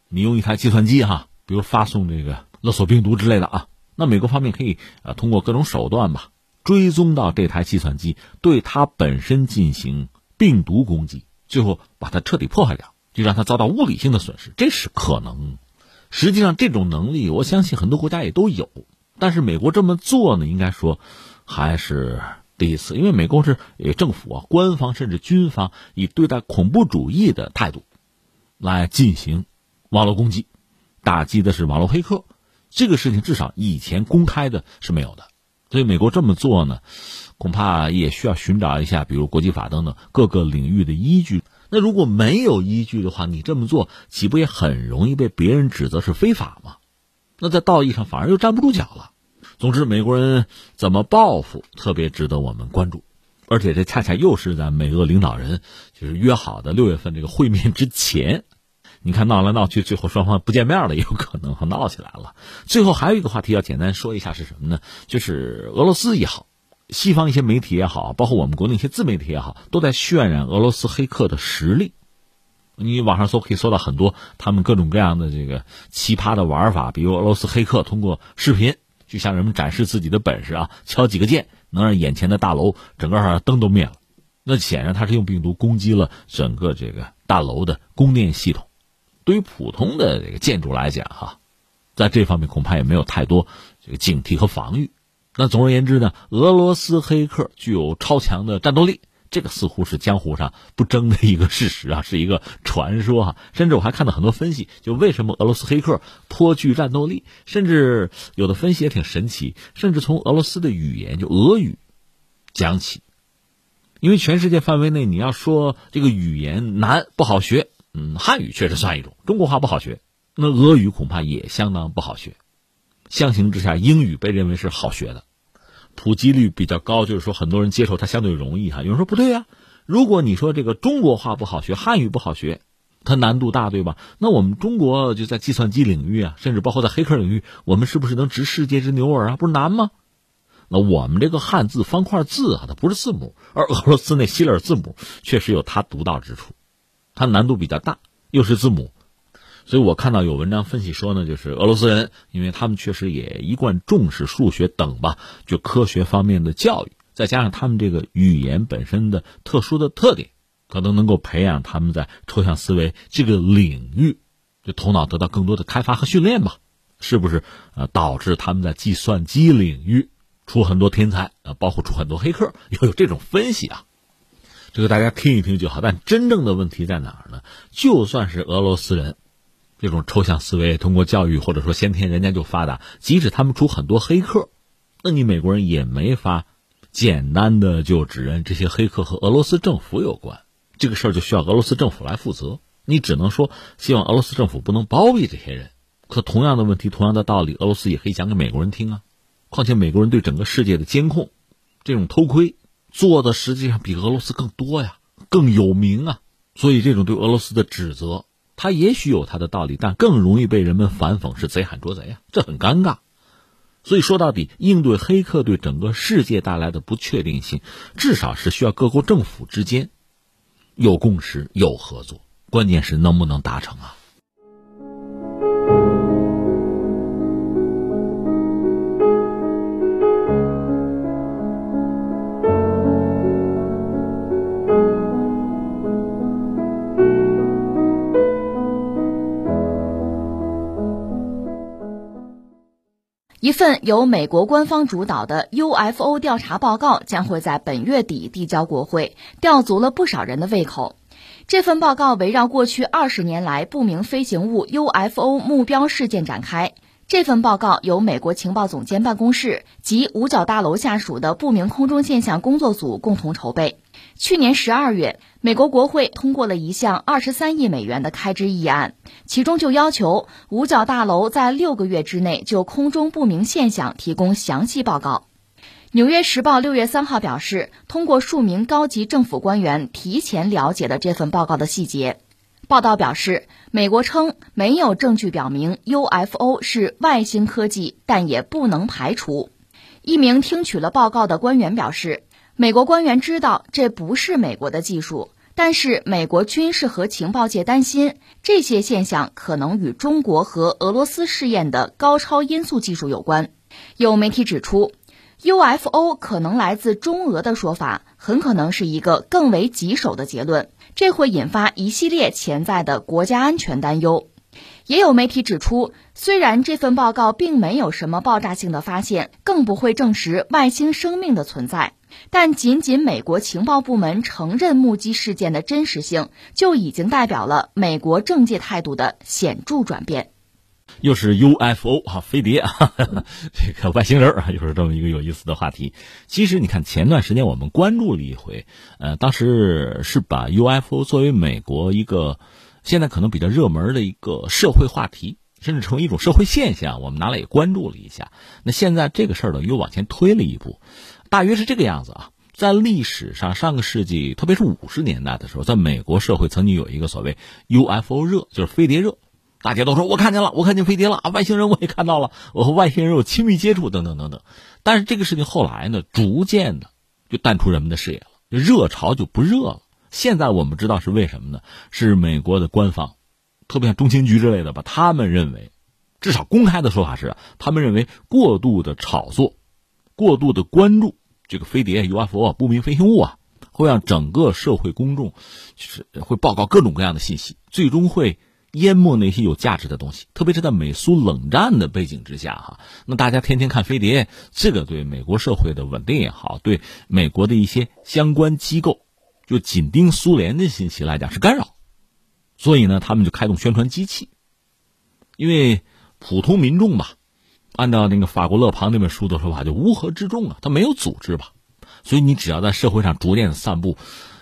你用一台计算机哈，比如发送这个勒索病毒之类的啊，那美国方面可以呃通过各种手段吧。追踪到这台计算机，对它本身进行病毒攻击，最后把它彻底破坏掉，就让他遭到物理性的损失，这是可能。实际上，这种能力我相信很多国家也都有，但是美国这么做呢，应该说还是第一次，因为美国是政府啊、官方甚至军方以对待恐怖主义的态度来进行网络攻击，打击的是网络黑客，这个事情至少以前公开的是没有的。所以美国这么做呢，恐怕也需要寻找一下，比如国际法等等各个领域的依据。那如果没有依据的话，你这么做岂不也很容易被别人指责是非法吗？那在道义上反而又站不住脚了。总之，美国人怎么报复，特别值得我们关注。而且这恰恰又是在美俄领导人就是约好的六月份这个会面之前。你看闹来闹去，最后双方不见面了，也有可能闹起来了。最后还有一个话题要简单说一下是什么呢？就是俄罗斯也好，西方一些媒体也好，包括我们国内一些自媒体也好，都在渲染俄罗斯黑客的实力。你网上搜可以搜到很多他们各种各样的这个奇葩的玩法，比如俄罗斯黑客通过视频去向人们展示自己的本事啊，敲几个键能让眼前的大楼整个灯都灭了。那显然他是用病毒攻击了整个这个大楼的供电系统。对于普通的这个建筑来讲，哈，在这方面恐怕也没有太多这个警惕和防御。那总而言之呢，俄罗斯黑客具有超强的战斗力，这个似乎是江湖上不争的一个事实啊，是一个传说哈。甚至我还看到很多分析，就为什么俄罗斯黑客颇具战斗力，甚至有的分析也挺神奇，甚至从俄罗斯的语言就俄语讲起，因为全世界范围内你要说这个语言难不好学。嗯，汉语确实算一种，中国话不好学，那俄语恐怕也相当不好学。相形之下，英语被认为是好学的，普及率比较高，就是说很多人接受它相对容易哈。有人说不对呀，如果你说这个中国话不好学，汉语不好学，它难度大对吧？那我们中国就在计算机领域啊，甚至包括在黑客领域，我们是不是能值世界之牛耳啊？不是难吗？那我们这个汉字方块字啊，它不是字母，而俄罗斯那希腊字母确实有它独到之处。它难度比较大，又是字母，所以我看到有文章分析说呢，就是俄罗斯人，因为他们确实也一贯重视数学等吧，就科学方面的教育，再加上他们这个语言本身的特殊的特点，可能能够培养他们在抽象思维这个领域，就头脑得到更多的开发和训练吧，是不是？呃，导致他们在计算机领域出很多天才啊，包括出很多黑客，要有这种分析啊。这个大家听一听就好，但真正的问题在哪儿呢？就算是俄罗斯人，这种抽象思维通过教育或者说先天人家就发达，即使他们出很多黑客，那你美国人也没法简单的就指认这些黑客和俄罗斯政府有关。这个事儿就需要俄罗斯政府来负责。你只能说希望俄罗斯政府不能包庇这些人。可同样的问题，同样的道理，俄罗斯也可以讲给美国人听啊。况且美国人对整个世界的监控，这种偷窥。做的实际上比俄罗斯更多呀，更有名啊，所以这种对俄罗斯的指责，他也许有他的道理，但更容易被人们反讽是贼喊捉贼啊，这很尴尬。所以说到底，应对黑客对整个世界带来的不确定性，至少是需要各国政府之间有共识、有合作，关键是能不能达成啊。一份由美国官方主导的 UFO 调查报告将会在本月底递交国会，吊足了不少人的胃口。这份报告围绕过去二十年来不明飞行物 UFO 目标事件展开。这份报告由美国情报总监办公室及五角大楼下属的不明空中现象工作组共同筹备。去年十二月，美国国会通过了一项二十三亿美元的开支议案，其中就要求五角大楼在六个月之内就空中不明现象提供详细报告。纽约时报六月三号表示，通过数名高级政府官员提前了解了这份报告的细节。报道表示，美国称没有证据表明 UFO 是外星科技，但也不能排除。一名听取了报告的官员表示，美国官员知道这不是美国的技术，但是美国军事和情报界担心这些现象可能与中国和俄罗斯试验的高超音速技术有关。有媒体指出。UFO 可能来自中俄的说法，很可能是一个更为棘手的结论，这会引发一系列潜在的国家安全担忧。也有媒体指出，虽然这份报告并没有什么爆炸性的发现，更不会证实外星生命的存在，但仅仅美国情报部门承认目击事件的真实性，就已经代表了美国政界态度的显著转变。又是 UFO 哈飞碟啊，这个外星人啊，又是这么一个有意思的话题。其实你看，前段时间我们关注了一回，呃，当时是把 UFO 作为美国一个现在可能比较热门的一个社会话题，甚至成为一种社会现象，我们拿来也关注了一下。那现在这个事儿呢，又往前推了一步，大约是这个样子啊。在历史上，上个世纪，特别是五十年代的时候，在美国社会曾经有一个所谓 UFO 热，就是飞碟热。大家都说我看见了，我看见飞碟了啊！外星人我也看到了，我和外星人有亲密接触，等等等等。但是这个事情后来呢，逐渐的就淡出人们的视野了，热潮就不热了。现在我们知道是为什么呢？是美国的官方，特别像中情局之类的吧，他们认为，至少公开的说法是，他们认为过度的炒作、过度的关注这个飞碟 UFO 啊不明飞行物啊，会让整个社会公众就是会报告各种各样的信息，最终会。淹没那些有价值的东西，特别是在美苏冷战的背景之下，哈，那大家天天看飞碟，这个对美国社会的稳定也好，对美国的一些相关机构就紧盯苏联的信息来讲是干扰，所以呢，他们就开动宣传机器，因为普通民众吧，按照那个法国勒庞那本书的说法，就乌合之众啊，他没有组织吧，所以你只要在社会上逐渐的散布，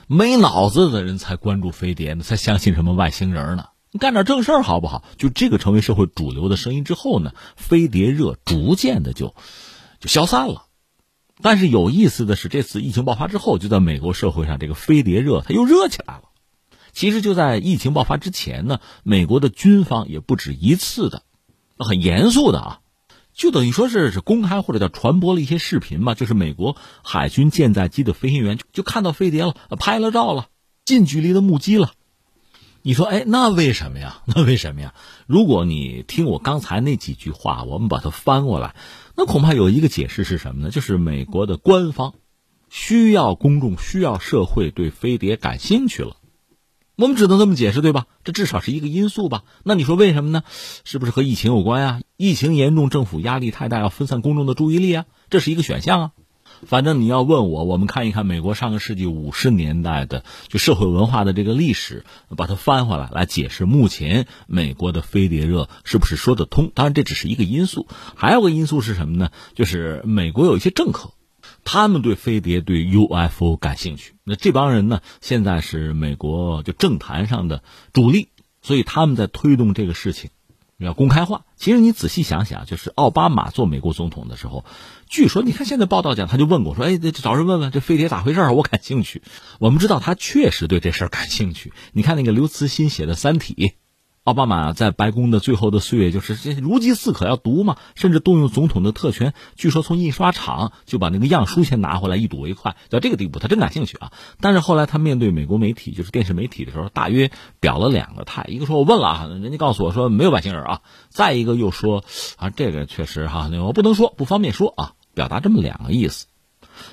没脑子的人才关注飞碟呢，才相信什么外星人呢。你干点正事儿好不好？就这个成为社会主流的声音之后呢，飞碟热逐渐的就就消散了。但是有意思的是，这次疫情爆发之后，就在美国社会上，这个飞碟热它又热起来了。其实就在疫情爆发之前呢，美国的军方也不止一次的很严肃的啊，就等于说是是公开或者叫传播了一些视频嘛，就是美国海军舰载机的飞行员就就看到飞碟了，拍了照了，近距离的目击了。你说，哎，那为什么呀？那为什么呀？如果你听我刚才那几句话，我们把它翻过来，那恐怕有一个解释是什么呢？就是美国的官方需要公众、需要社会对飞碟感兴趣了。我们只能这么解释，对吧？这至少是一个因素吧？那你说为什么呢？是不是和疫情有关呀？疫情严重，政府压力太大，要分散公众的注意力啊？这是一个选项啊。反正你要问我，我们看一看美国上个世纪五十年代的就社会文化的这个历史，把它翻回来来解释目前美国的飞碟热是不是说得通？当然这只是一个因素，还有个因素是什么呢？就是美国有一些政客，他们对飞碟对 UFO 感兴趣。那这帮人呢，现在是美国就政坛上的主力，所以他们在推动这个事情。要公开化，其实你仔细想想，就是奥巴马做美国总统的时候，据说你看现在报道讲，他就问过说，哎，找人问问这飞碟咋回事我感兴趣。我们知道他确实对这事儿感兴趣。你看那个刘慈欣写的《三体》。奥巴马在白宫的最后的岁月，就是这如饥似渴要读嘛，甚至动用总统的特权，据说从印刷厂就把那个样书先拿回来一睹为快，到这个地步，他真感兴趣啊。但是后来他面对美国媒体，就是电视媒体的时候，大约表了两个态：一个说我问了啊，人家告诉我说没有外星人啊；再一个又说啊，这个确实哈，我不能说，不方便说啊，表达这么两个意思。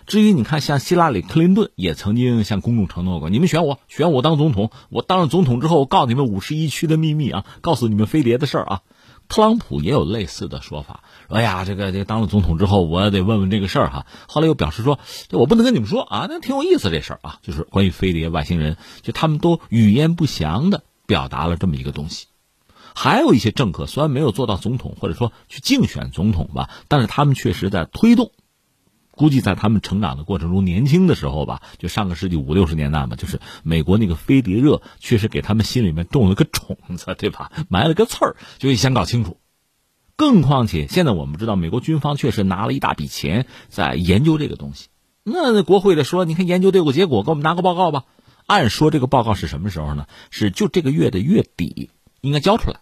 至于你看，像希拉里·克林顿也曾经向公众承诺过：“你们选我，选我当总统，我当了总统之后，我告诉你们五十一区的秘密啊，告诉你们飞碟的事儿啊。”特朗普也有类似的说法，哎呀，这个这个当了总统之后，我得问问这个事儿哈。后来又表示说，我不能跟你们说啊，那挺有意思这事儿啊，就是关于飞碟外星人，就他们都语言不详的表达了这么一个东西。还有一些政客虽然没有做到总统，或者说去竞选总统吧，但是他们确实在推动。估计在他们成长的过程中，年轻的时候吧，就上个世纪五六十年代嘛，就是美国那个飞碟热，确实给他们心里面种了个种子，对吧？埋了个刺儿，就想搞清楚。更况且，现在我们知道，美国军方确实拿了一大笔钱在研究这个东西。那国会的说，你看研究都有个结果，给我们拿个报告吧。按说这个报告是什么时候呢？是就这个月的月底应该交出来。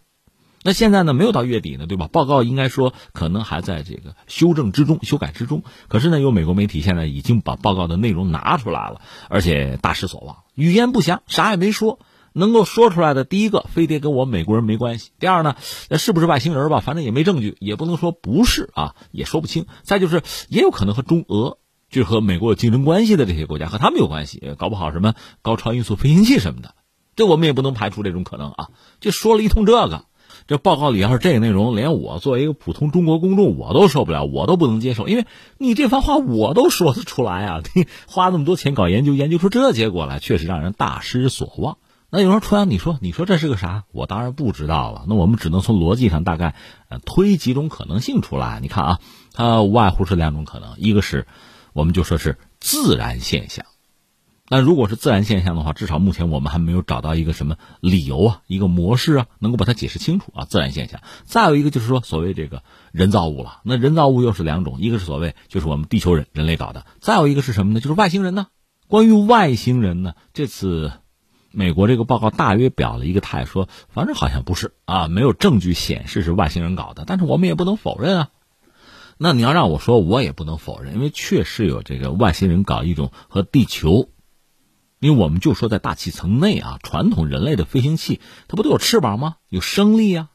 那现在呢，没有到月底呢，对吧？报告应该说可能还在这个修正之中、修改之中。可是呢，有美国媒体现在已经把报告的内容拿出来了，而且大失所望，语言不详，啥也没说。能够说出来的，第一个，飞碟跟我美国人没关系；第二呢，那是不是外星人吧？反正也没证据，也不能说不是啊，也说不清。再就是，也有可能和中俄，就是和美国有竞争关系的这些国家和他们有关系，搞不好什么高超音速飞行器什么的，这我们也不能排除这种可能啊。就说了一通这个。这报告里要是这个内容，连我作为一个普通中国公众我都受不了，我都不能接受，因为你这番话我都说得出来啊！你花那么多钱搞研究，研究出这结果来，确实让人大失所望。那有人说：“初阳，你说，你说这是个啥？”我当然不知道了。那我们只能从逻辑上大概呃推几种可能性出来。你看啊，它无外乎是两种可能，一个是我们就说是自然现象。那如果是自然现象的话，至少目前我们还没有找到一个什么理由啊，一个模式啊，能够把它解释清楚啊。自然现象，再有一个就是说所谓这个人造物了。那人造物又是两种，一个是所谓就是我们地球人人类搞的，再有一个是什么呢？就是外星人呢。关于外星人呢，这次美国这个报告大约表了一个态，说反正好像不是啊，没有证据显示是外星人搞的，但是我们也不能否认啊。那你要让我说，我也不能否认，因为确实有这个外星人搞一种和地球。因为我们就说在大气层内啊，传统人类的飞行器，它不都有翅膀吗？有升力啊，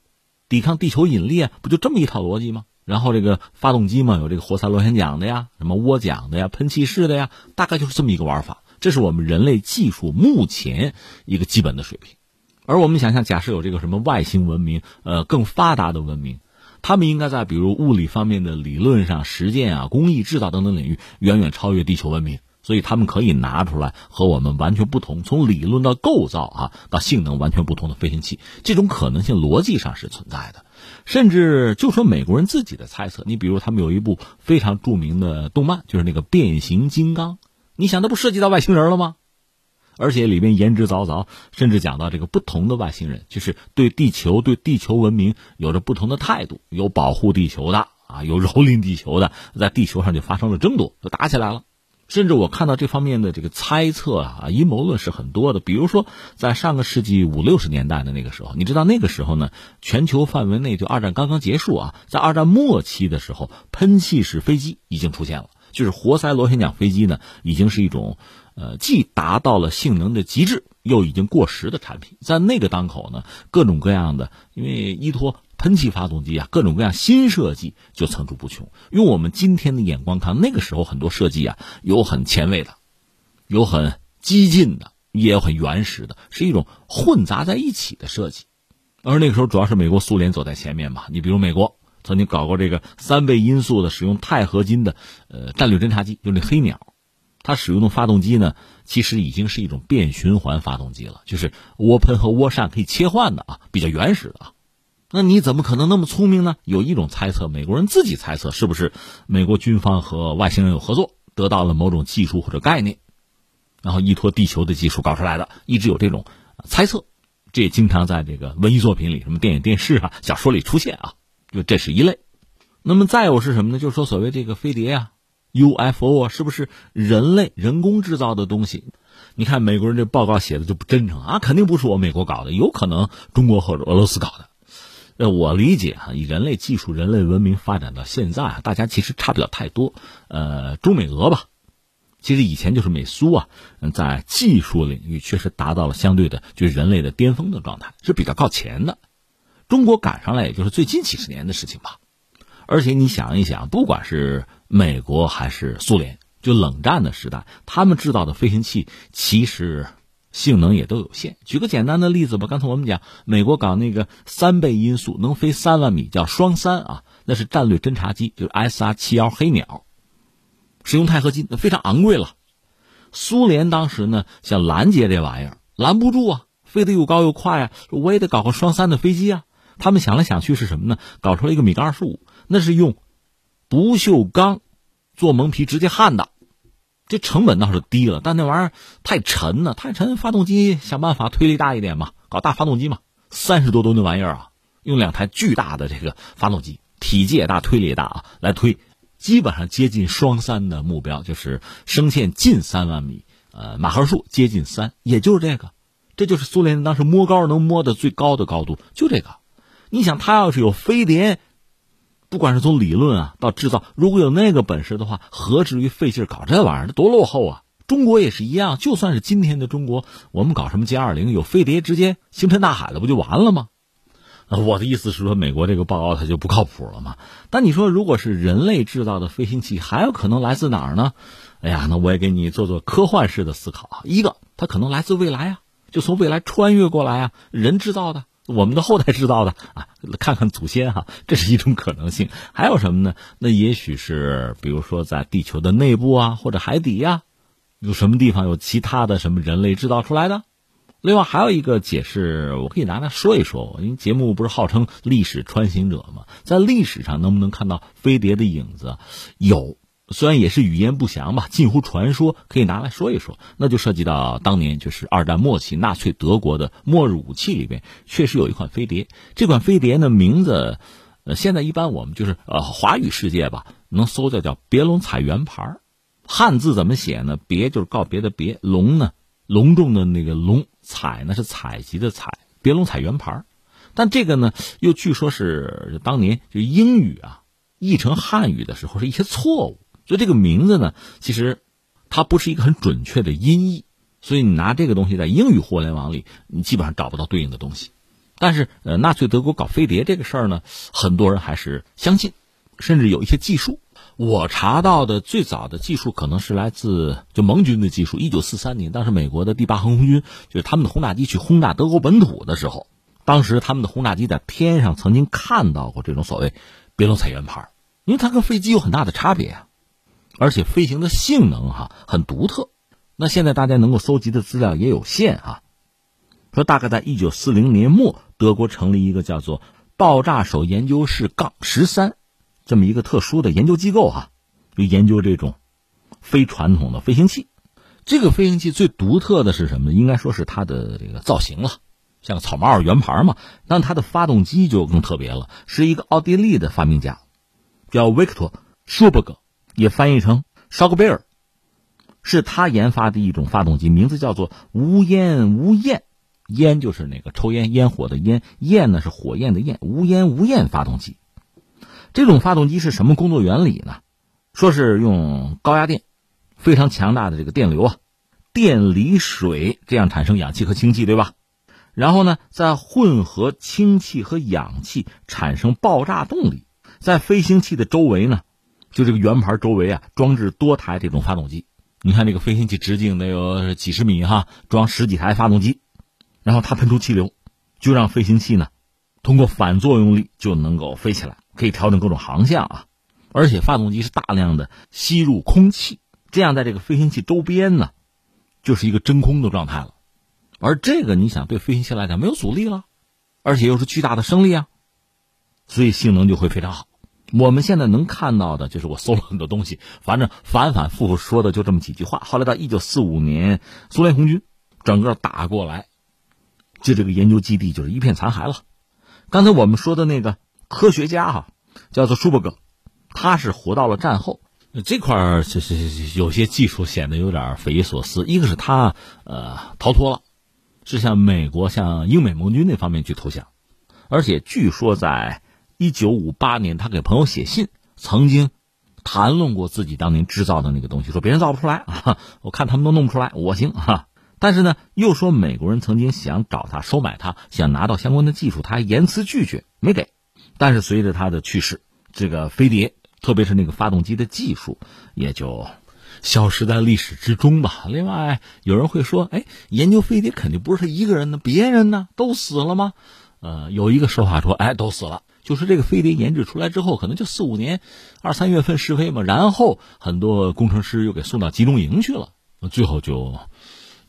抵抗地球引力啊，不就这么一套逻辑吗？然后这个发动机嘛，有这个活塞螺旋桨的呀，什么涡桨的呀，喷气式的呀，大概就是这么一个玩法。这是我们人类技术目前一个基本的水平。而我们想象，假设有这个什么外星文明，呃，更发达的文明，他们应该在比如物理方面的理论上、实践啊、工艺制造等等领域，远远超越地球文明。所以他们可以拿出来和我们完全不同，从理论到构造啊，到性能完全不同的飞行器，这种可能性逻辑上是存在的。甚至就说美国人自己的猜测，你比如他们有一部非常著名的动漫，就是那个变形金刚，你想，那不涉及到外星人了吗？而且里面言之凿凿，甚至讲到这个不同的外星人，就是对地球、对地球文明有着不同的态度，有保护地球的啊，有蹂躏地球的，在地球上就发生了争夺，就打起来了。甚至我看到这方面的这个猜测啊，阴谋论是很多的。比如说，在上个世纪五六十年代的那个时候，你知道那个时候呢，全球范围内就二战刚刚结束啊，在二战末期的时候，喷气式飞机已经出现了，就是活塞螺旋桨飞机呢，已经是一种，呃，既达到了性能的极致，又已经过时的产品。在那个当口呢，各种各样的，因为依托。喷气发动机啊，各种各样新设计就层出不穷。用我们今天的眼光看，那个时候很多设计啊，有很前卫的，有很激进的，也有很原始的，是一种混杂在一起的设计。而那个时候主要是美国、苏联走在前面吧。你比如美国曾经搞过这个三倍音速的使用钛合金的呃战略侦察机，就那黑鸟，它使用的发动机呢，其实已经是一种变循环发动机了，就是涡喷和涡扇可以切换的啊，比较原始的啊。那你怎么可能那么聪明呢？有一种猜测，美国人自己猜测，是不是美国军方和外星人有合作，得到了某种技术或者概念，然后依托地球的技术搞出来的？一直有这种猜测，这也经常在这个文艺作品里、什么电影、电视啊、小说里出现啊。就这是一类。那么再有是什么呢？就是说所谓这个飞碟啊、UFO 啊，是不是人类人工制造的东西？你看美国人这报告写的就不真诚啊，肯定不是我美国搞的，有可能中国或者俄罗斯搞的。呃，我理解哈，以人类技术、人类文明发展到现在啊，大家其实差不了太多。呃，中美俄吧，其实以前就是美苏啊，在技术领域确实达到了相对的，就是人类的巅峰的状态，是比较靠前的。中国赶上来也就是最近几十年的事情吧。而且你想一想，不管是美国还是苏联，就冷战的时代，他们制造的飞行器其实性能也都有限。举个简单的例子吧，刚才我们讲美国搞那个三倍音速能飞三万米，叫双三啊，那是战略侦察机，就是 S R 七幺黑鸟，使用钛合金，非常昂贵了。苏联当时呢想拦截这玩意儿，拦不住啊，飞得又高又快啊，我也得搞个双三的飞机啊。他们想来想去是什么呢？搞出来一个米格二十五，那是用不锈钢做蒙皮直接焊的。这成本倒是低了，但那玩意儿太沉了，太沉。发动机想办法推力大一点嘛，搞大发动机嘛，三十多吨的玩意儿啊，用两台巨大的这个发动机，体积也大，推力也大啊，来推，基本上接近双三的目标，就是升限近三万米，呃，马赫数接近三，也就是这个，这就是苏联当时摸高能摸的最高的高度，就这个。你想，他要是有飞碟。不管是从理论啊到制造，如果有那个本事的话，何至于费劲搞这玩意儿？多落后啊！中国也是一样，就算是今天的中国，我们搞什么歼二零，有飞碟直接星辰大海了，不就完了吗？我的意思是说，美国这个报告它就不靠谱了嘛？但你说，如果是人类制造的飞行器，还有可能来自哪儿呢？哎呀，那我也给你做做科幻式的思考啊。一个，它可能来自未来啊，就从未来穿越过来啊，人制造的。我们的后代制造的啊，看看祖先哈，这是一种可能性。还有什么呢？那也许是，比如说在地球的内部啊，或者海底呀，有什么地方有其他的什么人类制造出来的？另外还有一个解释，我可以拿来说一说。因为节目不是号称历史穿行者吗？在历史上能不能看到飞碟的影子？有。虽然也是语言不详吧，近乎传说，可以拿来说一说。那就涉及到当年就是二战末期纳粹德国的末日武器里边，确实有一款飞碟。这款飞碟呢，名字，呃，现在一般我们就是呃华语世界吧，能搜的叫别龙彩圆盘汉字怎么写呢？别就是告别的别，龙呢，隆重的那个龙，采呢是采集的采，别龙彩圆盘但这个呢，又据说是当年就英语啊译成汉语的时候是一些错误。所以这个名字呢，其实它不是一个很准确的音译，所以你拿这个东西在英语互联网里，你基本上找不到对应的东西。但是，呃，纳粹德国搞飞碟这个事儿呢，很多人还是相信，甚至有一些技术。我查到的最早的技术可能是来自就盟军的技术。一九四三年，当时美国的第八航空军就是他们的轰炸机去轰炸德国本土的时候，当时他们的轰炸机在天上曾经看到过这种所谓别龙彩圆盘，因为它跟飞机有很大的差别啊。而且飞行的性能哈很独特，那现在大家能够搜集的资料也有限哈。说大概在一九四零年末，德国成立一个叫做“爆炸手研究室杠十三”这么一个特殊的研究机构哈，就研究这种非传统的飞行器。这个飞行器最独特的是什么呢？应该说是它的这个造型了，像草帽圆盘嘛。但它的发动机就更特别了，是一个奥地利的发明家，叫维克托·舒伯格。也翻译成烧个贝尔，是他研发的一种发动机，名字叫做无烟无焰，烟就是那个抽烟烟火的烟，焰呢是火焰的焰，无烟无焰发动机。这种发动机是什么工作原理呢？说是用高压电，非常强大的这个电流啊，电离水，这样产生氧气和氢气，对吧？然后呢，再混合氢气和氧气，产生爆炸动力，在飞行器的周围呢。就这个圆盘周围啊，装置多台这种发动机。你看这个飞行器直径得有几十米哈，装十几台发动机，然后它喷出气流，就让飞行器呢通过反作用力就能够飞起来，可以调整各种航向啊。而且发动机是大量的吸入空气，这样在这个飞行器周边呢，就是一个真空的状态了。而这个你想对飞行器来讲没有阻力了，而且又是巨大的升力啊，所以性能就会非常好。我们现在能看到的就是我搜了很多东西，反正反反复复说的就这么几句话。后来到一九四五年，苏联红军整个打过来，就这个研究基地就是一片残骸了。刚才我们说的那个科学家哈，叫做舒伯格，他是活到了战后。这块儿就是有些技术显得有点匪夷所思。一个是他呃逃脱了，是向美国、向英美盟军那方面去投降，而且据说在。一九五八年，他给朋友写信，曾经谈论过自己当年制造的那个东西，说别人造不出来 啊，我看他们都弄不出来，我行 啊。但是呢，又说美国人曾经想找他收买他，想拿到相关的技术，他还严词拒绝，没给。但是随着他的去世，这个飞碟，特别是那个发动机的技术，也就消失在历史之中吧。另外，有人会说，哎，研究飞碟肯定不是他一个人呢，别人呢都死了吗？呃，有一个说法说，哎，都死了，就是这个飞碟研制出来之后，可能就四五年，二三月份试飞嘛，然后很多工程师又给送到集中营去了，最后就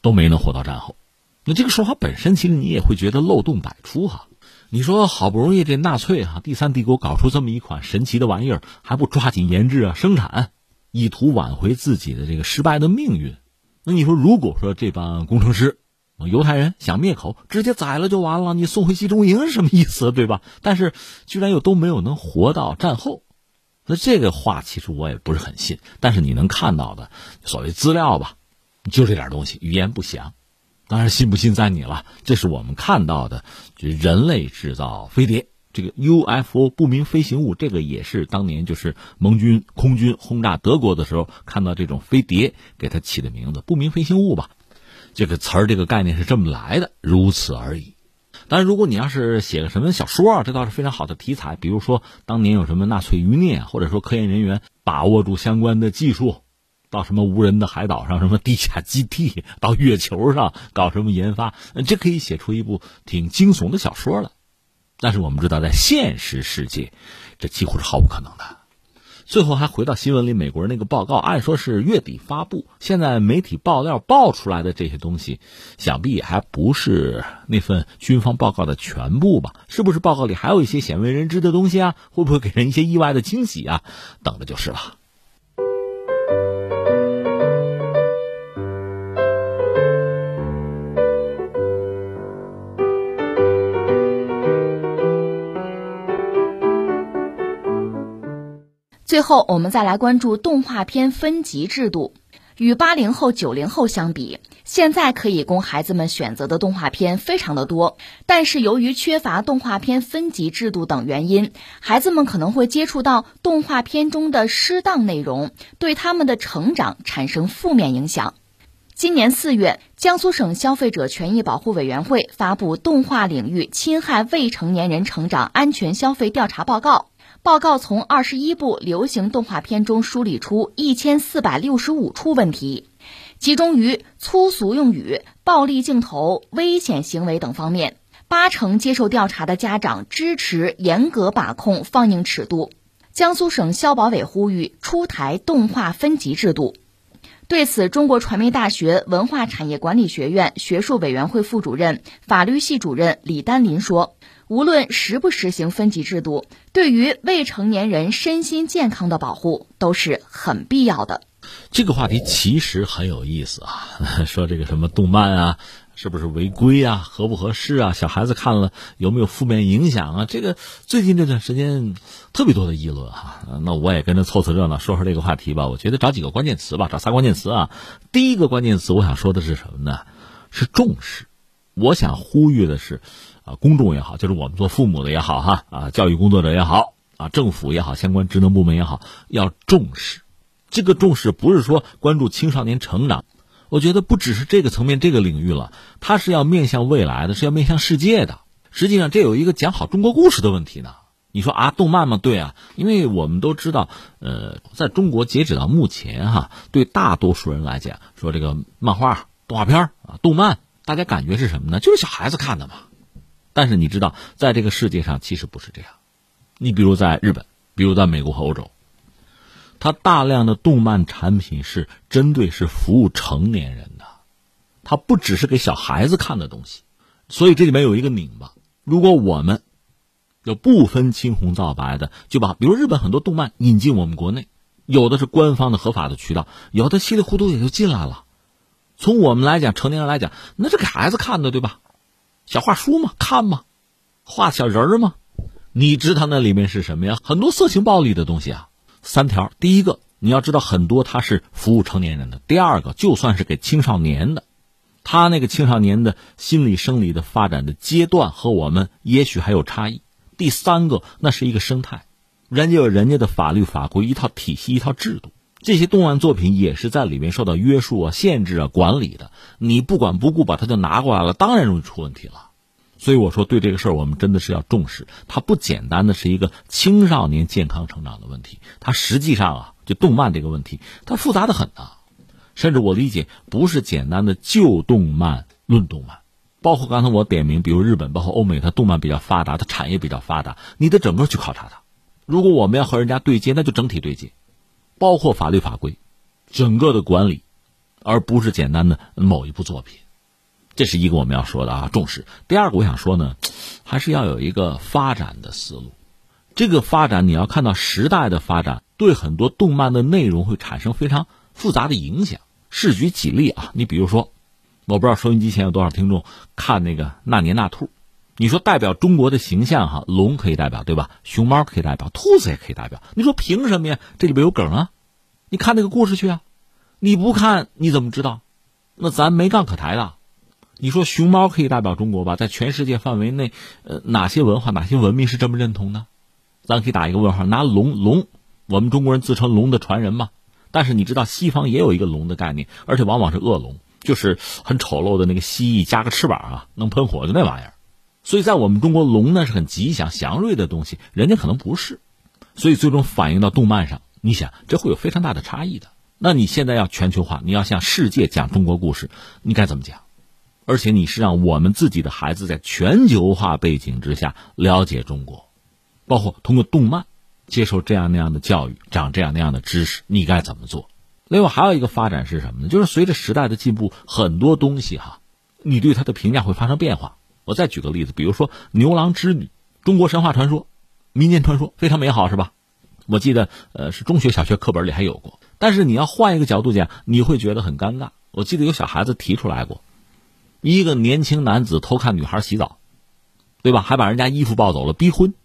都没能活到战后。那这个说法本身，其实你也会觉得漏洞百出哈。你说好不容易这纳粹哈第三帝国搞出这么一款神奇的玩意儿，还不抓紧研制啊生产，意图挽回自己的这个失败的命运？那你说，如果说这帮工程师，犹太人想灭口，直接宰了就完了，你送回集中营什么意思，对吧？但是居然又都没有能活到战后，那这个话其实我也不是很信。但是你能看到的所谓资料吧，就这点东西，语言不详。当然，信不信在你了。这是我们看到的，就人类制造飞碟，这个 UFO 不明飞行物，这个也是当年就是盟军空军轰炸德国的时候看到这种飞碟，给它起的名字，不明飞行物吧。这个词儿，这个概念是这么来的，如此而已。当然，如果你要是写个什么小说啊，这倒是非常好的题材。比如说，当年有什么纳粹余孽，或者说科研人员把握住相关的技术。到什么无人的海岛上，什么地下基地，到月球上搞什么研发，这可以写出一部挺惊悚的小说了。但是我们知道，在现实世界，这几乎是毫无可能的。最后还回到新闻里，美国人那个报告，按说是月底发布。现在媒体爆料爆出来的这些东西，想必也还不是那份军方报告的全部吧？是不是报告里还有一些鲜为人知的东西啊？会不会给人一些意外的惊喜啊？等着就是了。最后，我们再来关注动画片分级制度。与八零后、九零后相比，现在可以供孩子们选择的动画片非常的多。但是，由于缺乏动画片分级制度等原因，孩子们可能会接触到动画片中的适当内容，对他们的成长产生负面影响。今年四月，江苏省消费者权益保护委员会发布《动画领域侵害未成年人成长安全消费调查报告》。报告从二十一部流行动画片中梳理出一千四百六十五处问题，集中于粗俗用语、暴力镜头、危险行为等方面。八成接受调查的家长支持严格把控放映尺度。江苏省消保委呼吁出台动画分级制度。对此，中国传媒大学文化产业管理学院学术委员会副主任、法律系主任李丹林说。无论实不实行分级制度，对于未成年人身心健康的保护都是很必要的。这个话题其实很有意思啊，说这个什么动漫啊，是不是违规啊，合不合适啊？小孩子看了有没有负面影响啊？这个最近这段时间特别多的议论哈。那我也跟着凑凑热闹，说说这个话题吧。我觉得找几个关键词吧，找仨关键词啊。第一个关键词，我想说的是什么呢？是重视。我想呼吁的是。啊，公众也好，就是我们做父母的也好，哈啊，教育工作者也好，啊，政府也好，相关职能部门也好，要重视。这个重视不是说关注青少年成长，我觉得不只是这个层面、这个领域了，它是要面向未来的，是要面向世界的。实际上，这有一个讲好中国故事的问题呢。你说啊，动漫吗？对啊，因为我们都知道，呃，在中国截止到目前，哈，对大多数人来讲，说这个漫画、动画片啊、动漫，大家感觉是什么呢？就是小孩子看的嘛。但是你知道，在这个世界上其实不是这样。你比如在日本，比如在美国和欧洲，它大量的动漫产品是针对是服务成年人的，它不只是给小孩子看的东西。所以这里面有一个拧巴。如果我们要不分青红皂白的就把，比如日本很多动漫引进我们国内，有的是官方的合法的渠道，有的稀里糊涂也就进来了。从我们来讲，成年人来讲，那是给孩子看的，对吧？小画书嘛，看嘛，画小人儿嘛，你知道那里面是什么呀？很多色情暴力的东西啊。三条，第一个你要知道，很多它是服务成年人的；第二个，就算是给青少年的，他那个青少年的心理生理的发展的阶段和我们也许还有差异；第三个，那是一个生态，人家有人家的法律法规一套体系一套制度。这些动漫作品也是在里面受到约束啊、限制啊、管理的。你不管不顾把它就拿过来了，当然容易出问题了。所以我说，对这个事儿，我们真的是要重视。它不简单的是一个青少年健康成长的问题，它实际上啊，就动漫这个问题，它复杂的很啊。甚至我理解，不是简单的旧动漫论动漫，包括刚才我点名，比如日本，包括欧美，它动漫比较发达，它产业比较发达，你得整个去考察它。如果我们要和人家对接，那就整体对接，包括法律法规，整个的管理，而不是简单的某一部作品。这是一个我们要说的啊，重视。第二个，我想说呢，还是要有一个发展的思路。这个发展，你要看到时代的发展，对很多动漫的内容会产生非常复杂的影响。试举几例啊，你比如说，我不知道收音机前有多少听众看那个《那年那兔》，你说代表中国的形象哈，龙可以代表对吧？熊猫可以代表，兔子也可以代表。你说凭什么呀？这里边有梗啊！你看那个故事去啊！你不看你怎么知道？那咱没杠可抬的。你说熊猫可以代表中国吧？在全世界范围内，呃，哪些文化、哪些文明是这么认同的？咱可以打一个问号。拿龙，龙，我们中国人自称龙的传人嘛。但是你知道，西方也有一个龙的概念，而且往往是恶龙，就是很丑陋的那个蜥蜴，加个翅膀啊，能喷火的那玩意儿。所以在我们中国，龙呢是很吉祥、祥瑞的东西，人家可能不是。所以最终反映到动漫上，你想，这会有非常大的差异的。那你现在要全球化，你要向世界讲中国故事，你该怎么讲？而且你是让我们自己的孩子在全球化背景之下了解中国，包括通过动漫接受这样那样的教育，长这样那样的知识，你该怎么做？另外还有一个发展是什么呢？就是随着时代的进步，很多东西哈，你对它的评价会发生变化。我再举个例子，比如说牛郎织女，中国神话传说、民间传说非常美好，是吧？我记得呃是中学、小学课本里还有过。但是你要换一个角度讲，你会觉得很尴尬。我记得有小孩子提出来过。一个年轻男子偷看女孩洗澡，对吧？还把人家衣服抱走了，逼婚，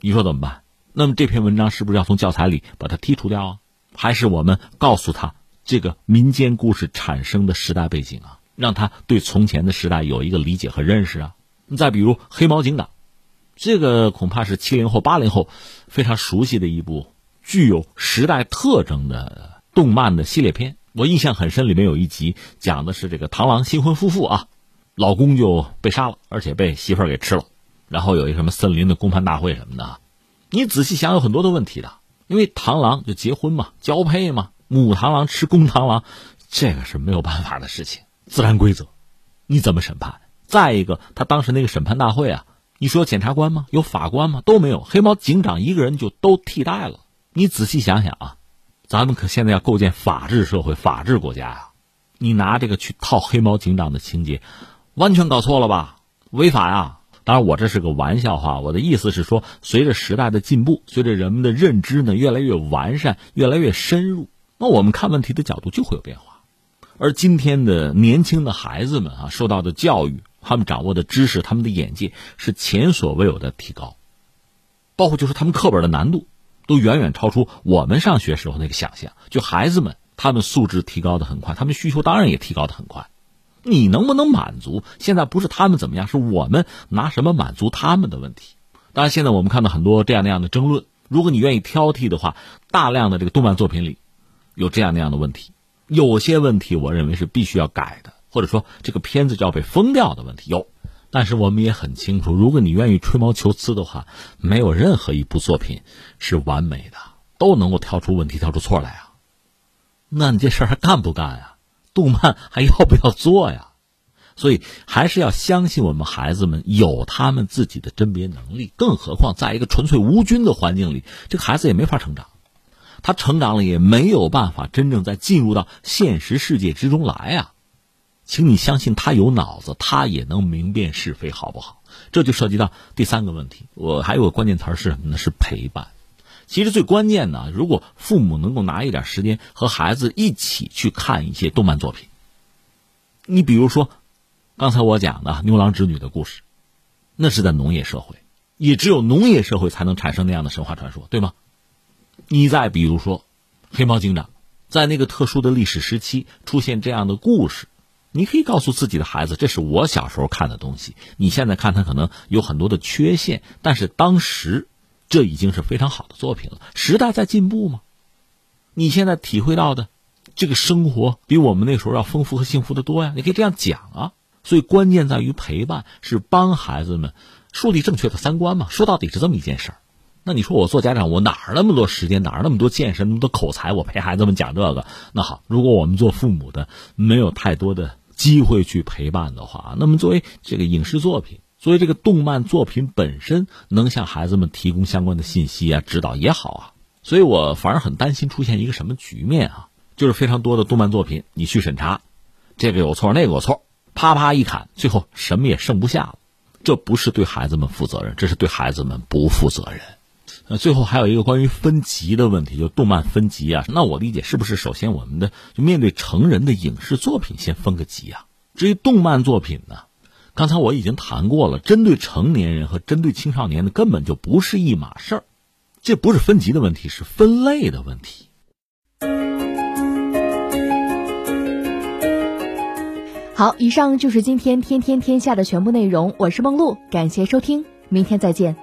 你说怎么办？那么这篇文章是不是要从教材里把它剔除掉啊？还是我们告诉他这个民间故事产生的时代背景啊，让他对从前的时代有一个理解和认识啊？再比如《黑猫警长》，这个恐怕是七零后、八零后非常熟悉的一部具有时代特征的动漫的系列片。我印象很深，里面有一集讲的是这个螳螂新婚夫妇啊。老公就被杀了，而且被媳妇儿给吃了，然后有一什么森林的公判大会什么的，你仔细想，有很多的问题的。因为螳螂就结婚嘛，交配嘛，母螳螂吃公螳螂，这个是没有办法的事情，自然规则，你怎么审判？再一个，他当时那个审判大会啊，你说检察官吗？有法官吗？都没有，黑猫警长一个人就都替代了。你仔细想想啊，咱们可现在要构建法治社会、法治国家呀，你拿这个去套黑猫警长的情节。完全搞错了吧？违法呀！当然，我这是个玩笑话。我的意思是说，随着时代的进步，随着人们的认知呢越来越完善、越来越深入，那我们看问题的角度就会有变化。而今天的年轻的孩子们啊，受到的教育、他们掌握的知识、他们的眼界是前所未有的提高，包括就是他们课本的难度都远远超出我们上学时候那个想象。就孩子们，他们素质提高的很快，他们需求当然也提高的很快。你能不能满足？现在不是他们怎么样，是我们拿什么满足他们的问题。当然，现在我们看到很多这样那样的争论。如果你愿意挑剔的话，大量的这个动漫作品里，有这样那样的问题。有些问题，我认为是必须要改的，或者说这个片子就要被封掉的问题有。但是我们也很清楚，如果你愿意吹毛求疵的话，没有任何一部作品是完美的，都能够挑出问题、挑出错来啊。那你这事儿还干不干呀？动漫还要不要做呀？所以还是要相信我们孩子们有他们自己的甄别能力。更何况在一个纯粹无菌的环境里，这个孩子也没法成长。他成长了也没有办法真正在进入到现实世界之中来呀。请你相信他有脑子，他也能明辨是非，好不好？这就涉及到第三个问题。我还有个关键词是什么呢？是陪伴。其实最关键的，如果父母能够拿一点时间和孩子一起去看一些动漫作品，你比如说，刚才我讲的牛郎织女的故事，那是在农业社会，也只有农业社会才能产生那样的神话传说，对吗？你再比如说，黑猫警长，在那个特殊的历史时期出现这样的故事，你可以告诉自己的孩子，这是我小时候看的东西，你现在看它可能有很多的缺陷，但是当时。这已经是非常好的作品了。时代在进步吗？你现在体会到的这个生活比我们那时候要丰富和幸福的多呀。你可以这样讲啊。所以关键在于陪伴，是帮孩子们树立正确的三观嘛。说到底是这么一件事儿。那你说我做家长，我哪儿那么多时间，哪儿那么多见识，那么多口才，我陪孩子们讲这个？那好，如果我们做父母的没有太多的机会去陪伴的话，那么作为这个影视作品，作为这个动漫作品本身，能向孩子们提供相关的信息啊、指导也好啊。所以我反而很担心出现一个什么局面啊？就是非常多的动漫作品，你去审查，这个有错，那个有错，啪啪一砍，最后什么也剩不下了。这不是对孩子们负责任，这是对孩子们不负责任。呃，最后还有一个关于分级的问题，就动漫分级啊。那我理解是不是首先我们的就面对成人的影视作品先分个级啊？至于动漫作品呢，刚才我已经谈过了，针对成年人和针对青少年的根本就不是一码事儿，这不是分级的问题，是分类的问题。好，以上就是今天天天天下的全部内容，我是梦露，感谢收听，明天再见。